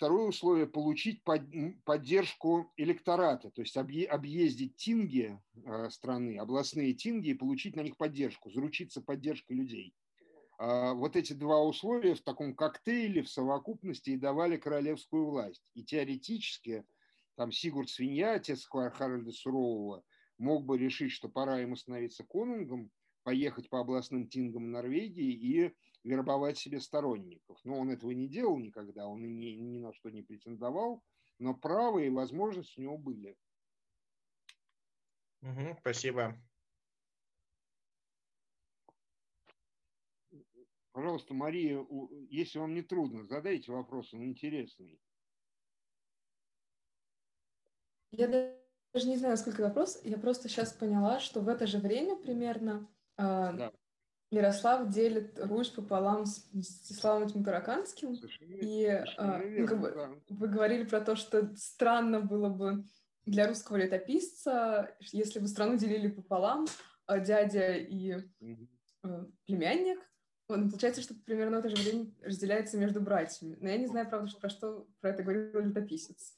Второе условие – получить поддержку электората, то есть объездить тинги э, страны, областные тинги и получить на них поддержку, заручиться поддержкой людей. А вот эти два условия в таком коктейле, в совокупности и давали королевскую власть. И теоретически там Сигурд Свинья, отец Харальда Сурового, мог бы решить, что пора ему становиться конунгом, поехать по областным тингам Норвегии и вербовать себе сторонников. Но он этого не делал никогда, он ни, ни на что не претендовал, но право и возможность у него были. Угу, спасибо. Пожалуйста, Мария, если вам не трудно, задайте вопрос, он интересный. Я даже не знаю, сколько вопрос. Я просто сейчас поняла, что в это же время примерно а, да. Ярослав делит Русь пополам с Мстиславом этим Тараканским. И а, ну, как бы, да. вы говорили про то, что странно было бы для русского летописца, если бы страну делили пополам, а дядя и угу. племянник. Вот, получается, что примерно это же время разделяется между братьями. Но я не знаю, правда, про что про это говорил летописец.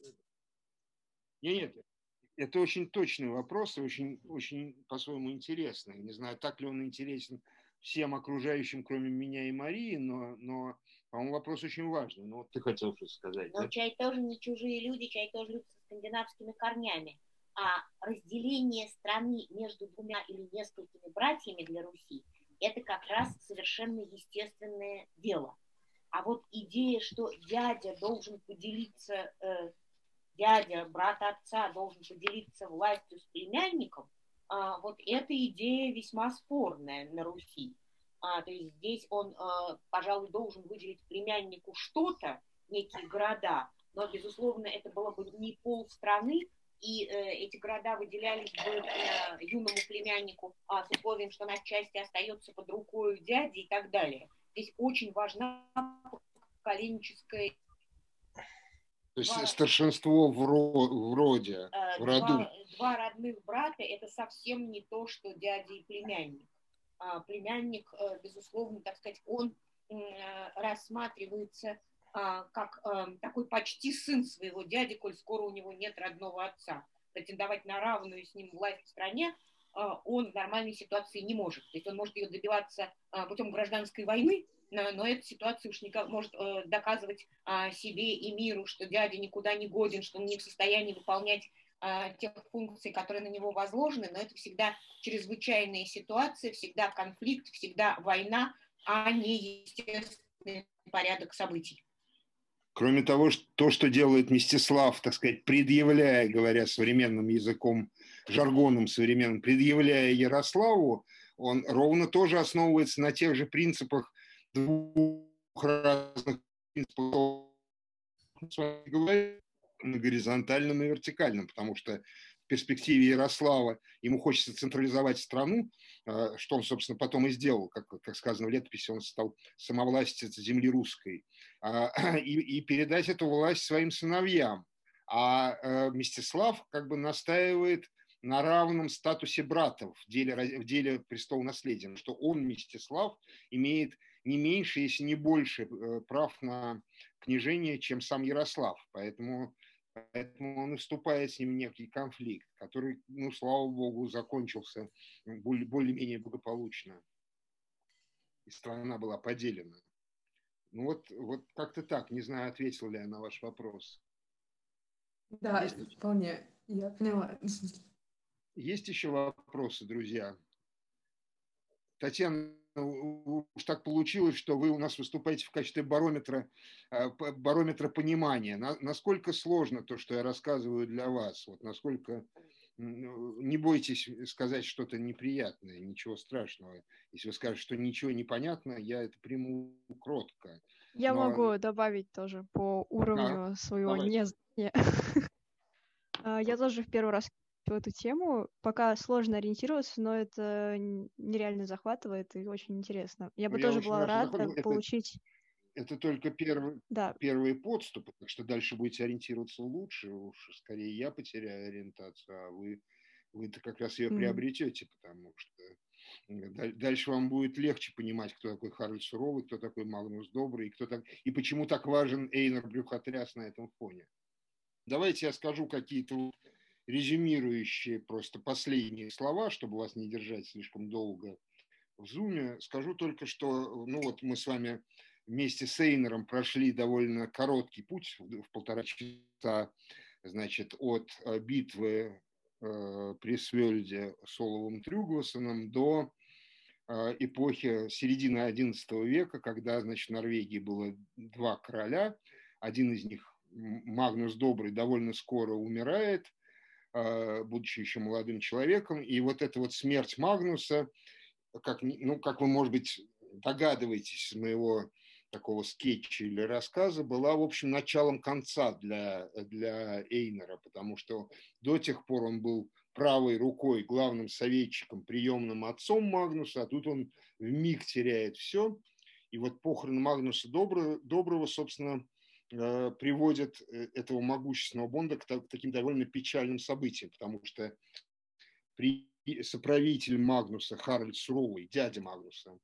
Нет, нет, это очень точный вопрос и очень, очень по-своему интересный. Не знаю, так ли он интересен всем окружающим, кроме меня и Марии, но, но по-моему, вопрос очень важный. Ну, ты хотел что сказать. Но да? чай тоже не чужие люди, чай тоже люди со скандинавскими корнями. А разделение страны между двумя или несколькими братьями для Руси – это как раз совершенно естественное дело. А вот идея, что дядя должен поделиться, э, дядя, брат отца должен поделиться властью с племянником, вот эта идея весьма спорная на Руси. А, то есть здесь он, э, пожалуй, должен выделить племяннику что-то, некие города, но, безусловно, это было бы не пол страны, и э, эти города выделялись бы э, юному племяннику а, с условием, что на части остается под рукой дяди и так далее. Здесь очень важна поколенческая то есть два, старшинство в, ро, в роде, э, в роду. Два, два родных брата – это совсем не то, что дядя и племянник. А, племянник, э, безусловно, так сказать, он э, рассматривается а, как э, такой почти сын своего дяди, коль скоро у него нет родного отца. Претендовать на равную с ним власть в стране он в нормальной ситуации не может. То есть он может ее добиваться путем гражданской войны, но эта ситуация уж никак может доказывать себе и миру, что дядя никуда не годен, что он не в состоянии выполнять тех функций, которые на него возложены, но это всегда чрезвычайные ситуации, всегда конфликт, всегда война, а не естественный порядок событий. Кроме того, то, что делает Мстислав, так сказать, предъявляя, говоря современным языком, жаргоном современным, предъявляя Ярославу, он ровно тоже основывается на тех же принципах двух разных принципов, на горизонтальном и вертикальном, потому что в перспективе Ярослава ему хочется централизовать страну, а, что он, собственно, потом и сделал, как, как сказано в летописи, он стал самовластицей земли русской, а, и, и передать эту власть своим сыновьям. А э, Мстислав как бы настаивает на равном статусе братов в деле, в деле престола наследия, что он, Мстислав, имеет не меньше, если не больше э, прав на княжение, чем сам Ярослав. Поэтому Поэтому он и вступает с ним в некий конфликт, который, ну, слава богу, закончился более-менее благополучно. И страна была поделена. Ну вот, вот как-то так. Не знаю, ответил ли я на ваш вопрос. Да, Есть вполне. Я поняла. Есть еще вопросы, друзья? Татьяна уж так получилось, что вы у нас выступаете в качестве барометра, э, барометра понимания. Насколько сложно то, что я рассказываю для вас? Вот насколько не бойтесь сказать что-то неприятное, ничего страшного. Если вы скажете, что ничего не понятно, я это приму кротко. Я Но... могу добавить тоже по уровню а, своего давайте. незнания. А, я тоже в первый раз в эту тему. Пока сложно ориентироваться, но это нереально захватывает и очень интересно. Я бы ну, тоже была рада получить... Это, это только первый, да. первые подступы, так что дальше будете ориентироваться лучше. Уж скорее я потеряю ориентацию, а вы вы-то как раз ее приобретете, потому что дальше вам будет легче понимать, кто такой Харальд Суровый, кто такой Магнус Добрый, и, кто так, и почему так важен Эйнер Брюхотряс на этом фоне. Давайте я скажу какие-то резюмирующие просто последние слова, чтобы вас не держать слишком долго в зуме, скажу только, что ну вот мы с вами вместе с Эйнером прошли довольно короткий путь в полтора часа значит, от э, битвы э, при Свельде с Оловым Трюгласоном до э, эпохи середины XI века, когда значит, в Норвегии было два короля. Один из них, Магнус Добрый, довольно скоро умирает – будучи еще молодым человеком. И вот эта вот смерть Магнуса, как, ну, как вы, может быть, догадываетесь из моего такого скетча или рассказа, была, в общем, началом конца для, для Эйнера, потому что до тех пор он был правой рукой, главным советчиком, приемным отцом Магнуса, а тут он в миг теряет все. И вот похороны Магнуса Доброго, Доброго собственно, приводит э, этого могущественного Бонда к, таким довольно печальным событиям, потому что при соправитель Магнуса Харальд Суровый, дядя Магнуса,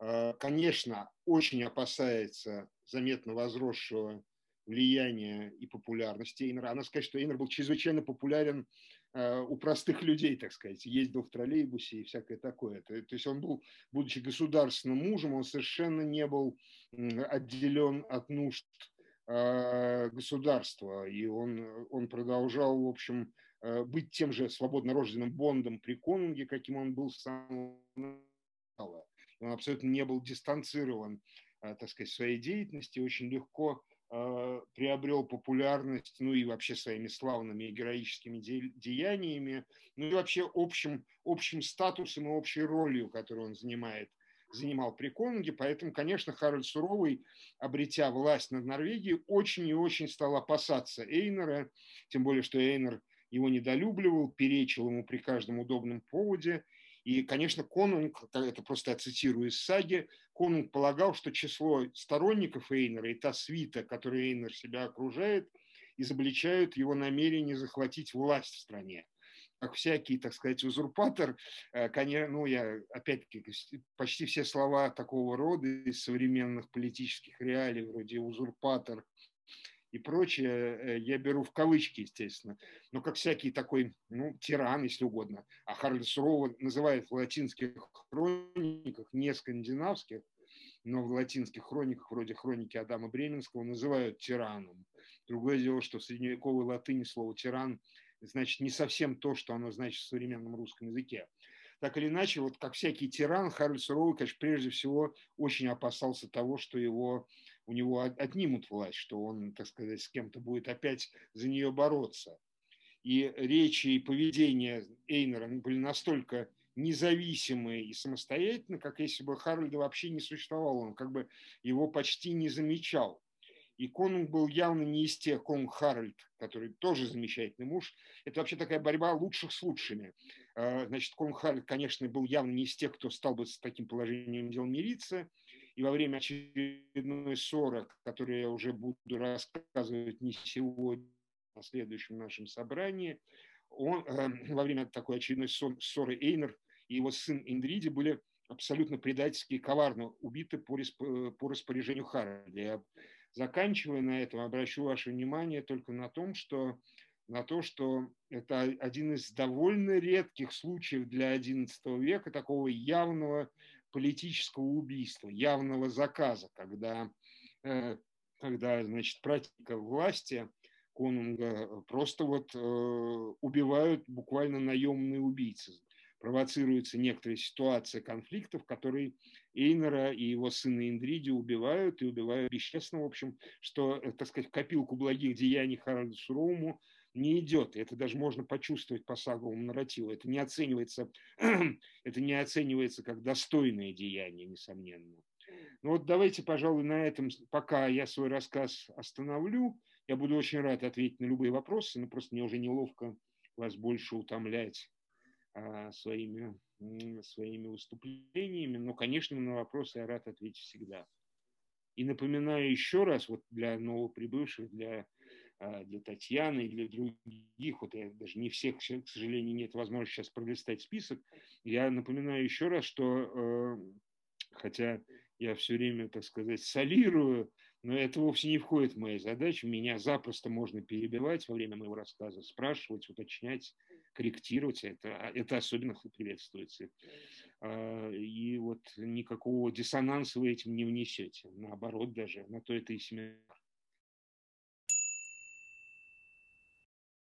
э, конечно, очень опасается заметно возросшего влияния и популярности Эйнера. Она сказать, что Эйнер был чрезвычайно популярен э, у простых людей, так сказать, ездил в троллейбусе и всякое такое. То, есть он был, будучи государственным мужем, он совершенно не был отделен от нужд э, государства, и он, он продолжал, в общем, э, быть тем же свободно рожденным Бондом при Конунге, каким он был с самого начала. Он абсолютно не был дистанцирован, так сказать, своей деятельности, очень легко Э, приобрел популярность, ну и вообще своими славными и героическими деяниями, ну и вообще общим, общим статусом и общей ролью, которую он занимает, занимал при Конунге. Поэтому, конечно, Харальд Суровый, обретя власть над Норвегией, очень и очень стал опасаться Эйнера, тем более, что Эйнер его недолюбливал, перечил ему при каждом удобном поводе – и, конечно, Конунг, это просто я цитирую из саги, Конунг полагал, что число сторонников Эйнера и та свита, которой Эйнер себя окружает, изобличают его намерение захватить власть в стране. Как всякий, так сказать, узурпатор, э, конечно, ну, я, опять-таки, почти все слова такого рода из современных политических реалий, вроде узурпатор, и прочее, э, я беру в кавычки, естественно, но как всякий такой, ну, тиран, если угодно. А Харальд Сурова называют в латинских хрониках, не скандинавских, но в латинских хрониках, вроде хроники Адама Бременского, называют тираном. Другое дело, что в средневековой латыни слово «тиран» значит не совсем то, что оно значит в современном русском языке. Так или иначе, вот как всякий тиран, Харальд Суровый, конечно, прежде всего очень опасался того, что его у него отнимут власть, что он, так сказать, с кем-то будет опять за нее бороться. И речи и поведение Эйнера были настолько независимые и самостоятельны, как если бы Харальда вообще не существовало, он как бы его почти не замечал. И Конунг был явно не из тех, Конунг Харальд, который тоже замечательный муж. Это вообще такая борьба лучших с лучшими. А, значит, Конунг Харальд, конечно, был явно не из тех, кто стал бы с таким положением дел мириться и во время очередной ссоры, которую я уже буду рассказывать не сегодня, а на следующем нашем собрании, он, э, во время такой очередной ссоры Эйнер и его сын Индриди были абсолютно предательски и коварно убиты по, по распоряжению Харальда. Я заканчивая на этом, обращу ваше внимание только на том, что на то, что это один из довольно редких случаев для XI века такого явного политического убийства, явного заказа, когда, э, когда значит, практика власти конунга просто вот э, убивают буквально наемные убийцы. Провоцируются некоторые ситуации конфликтов, которые Эйнера и его сына Индриди убивают, и убивают бесчестно, в общем, что, э, так сказать, копилку благих деяний Харальду Суровому не идет. Это даже можно почувствовать по саговому нарративу. Это не оценивается, это не оценивается как достойное деяние, несомненно. Ну вот давайте, пожалуй, на этом, пока я свой рассказ остановлю, я буду очень рад ответить на любые вопросы, но просто мне уже неловко вас больше утомлять своими, своими выступлениями. Но, конечно, на вопросы я рад ответить всегда. И напоминаю еще раз, вот для новоприбывших, для а, для Татьяны и для других, вот я даже не всех, к сожалению, нет возможности сейчас пролистать список, я напоминаю еще раз, что э, хотя я все время, так сказать, солирую, но это вовсе не входит в мои задачи. Меня запросто можно перебивать во время моего рассказа, спрашивать, уточнять, корректировать. Это, это особенно приветствуется. А, и вот никакого диссонанса вы этим не внесете. Наоборот даже, на то это и семинар.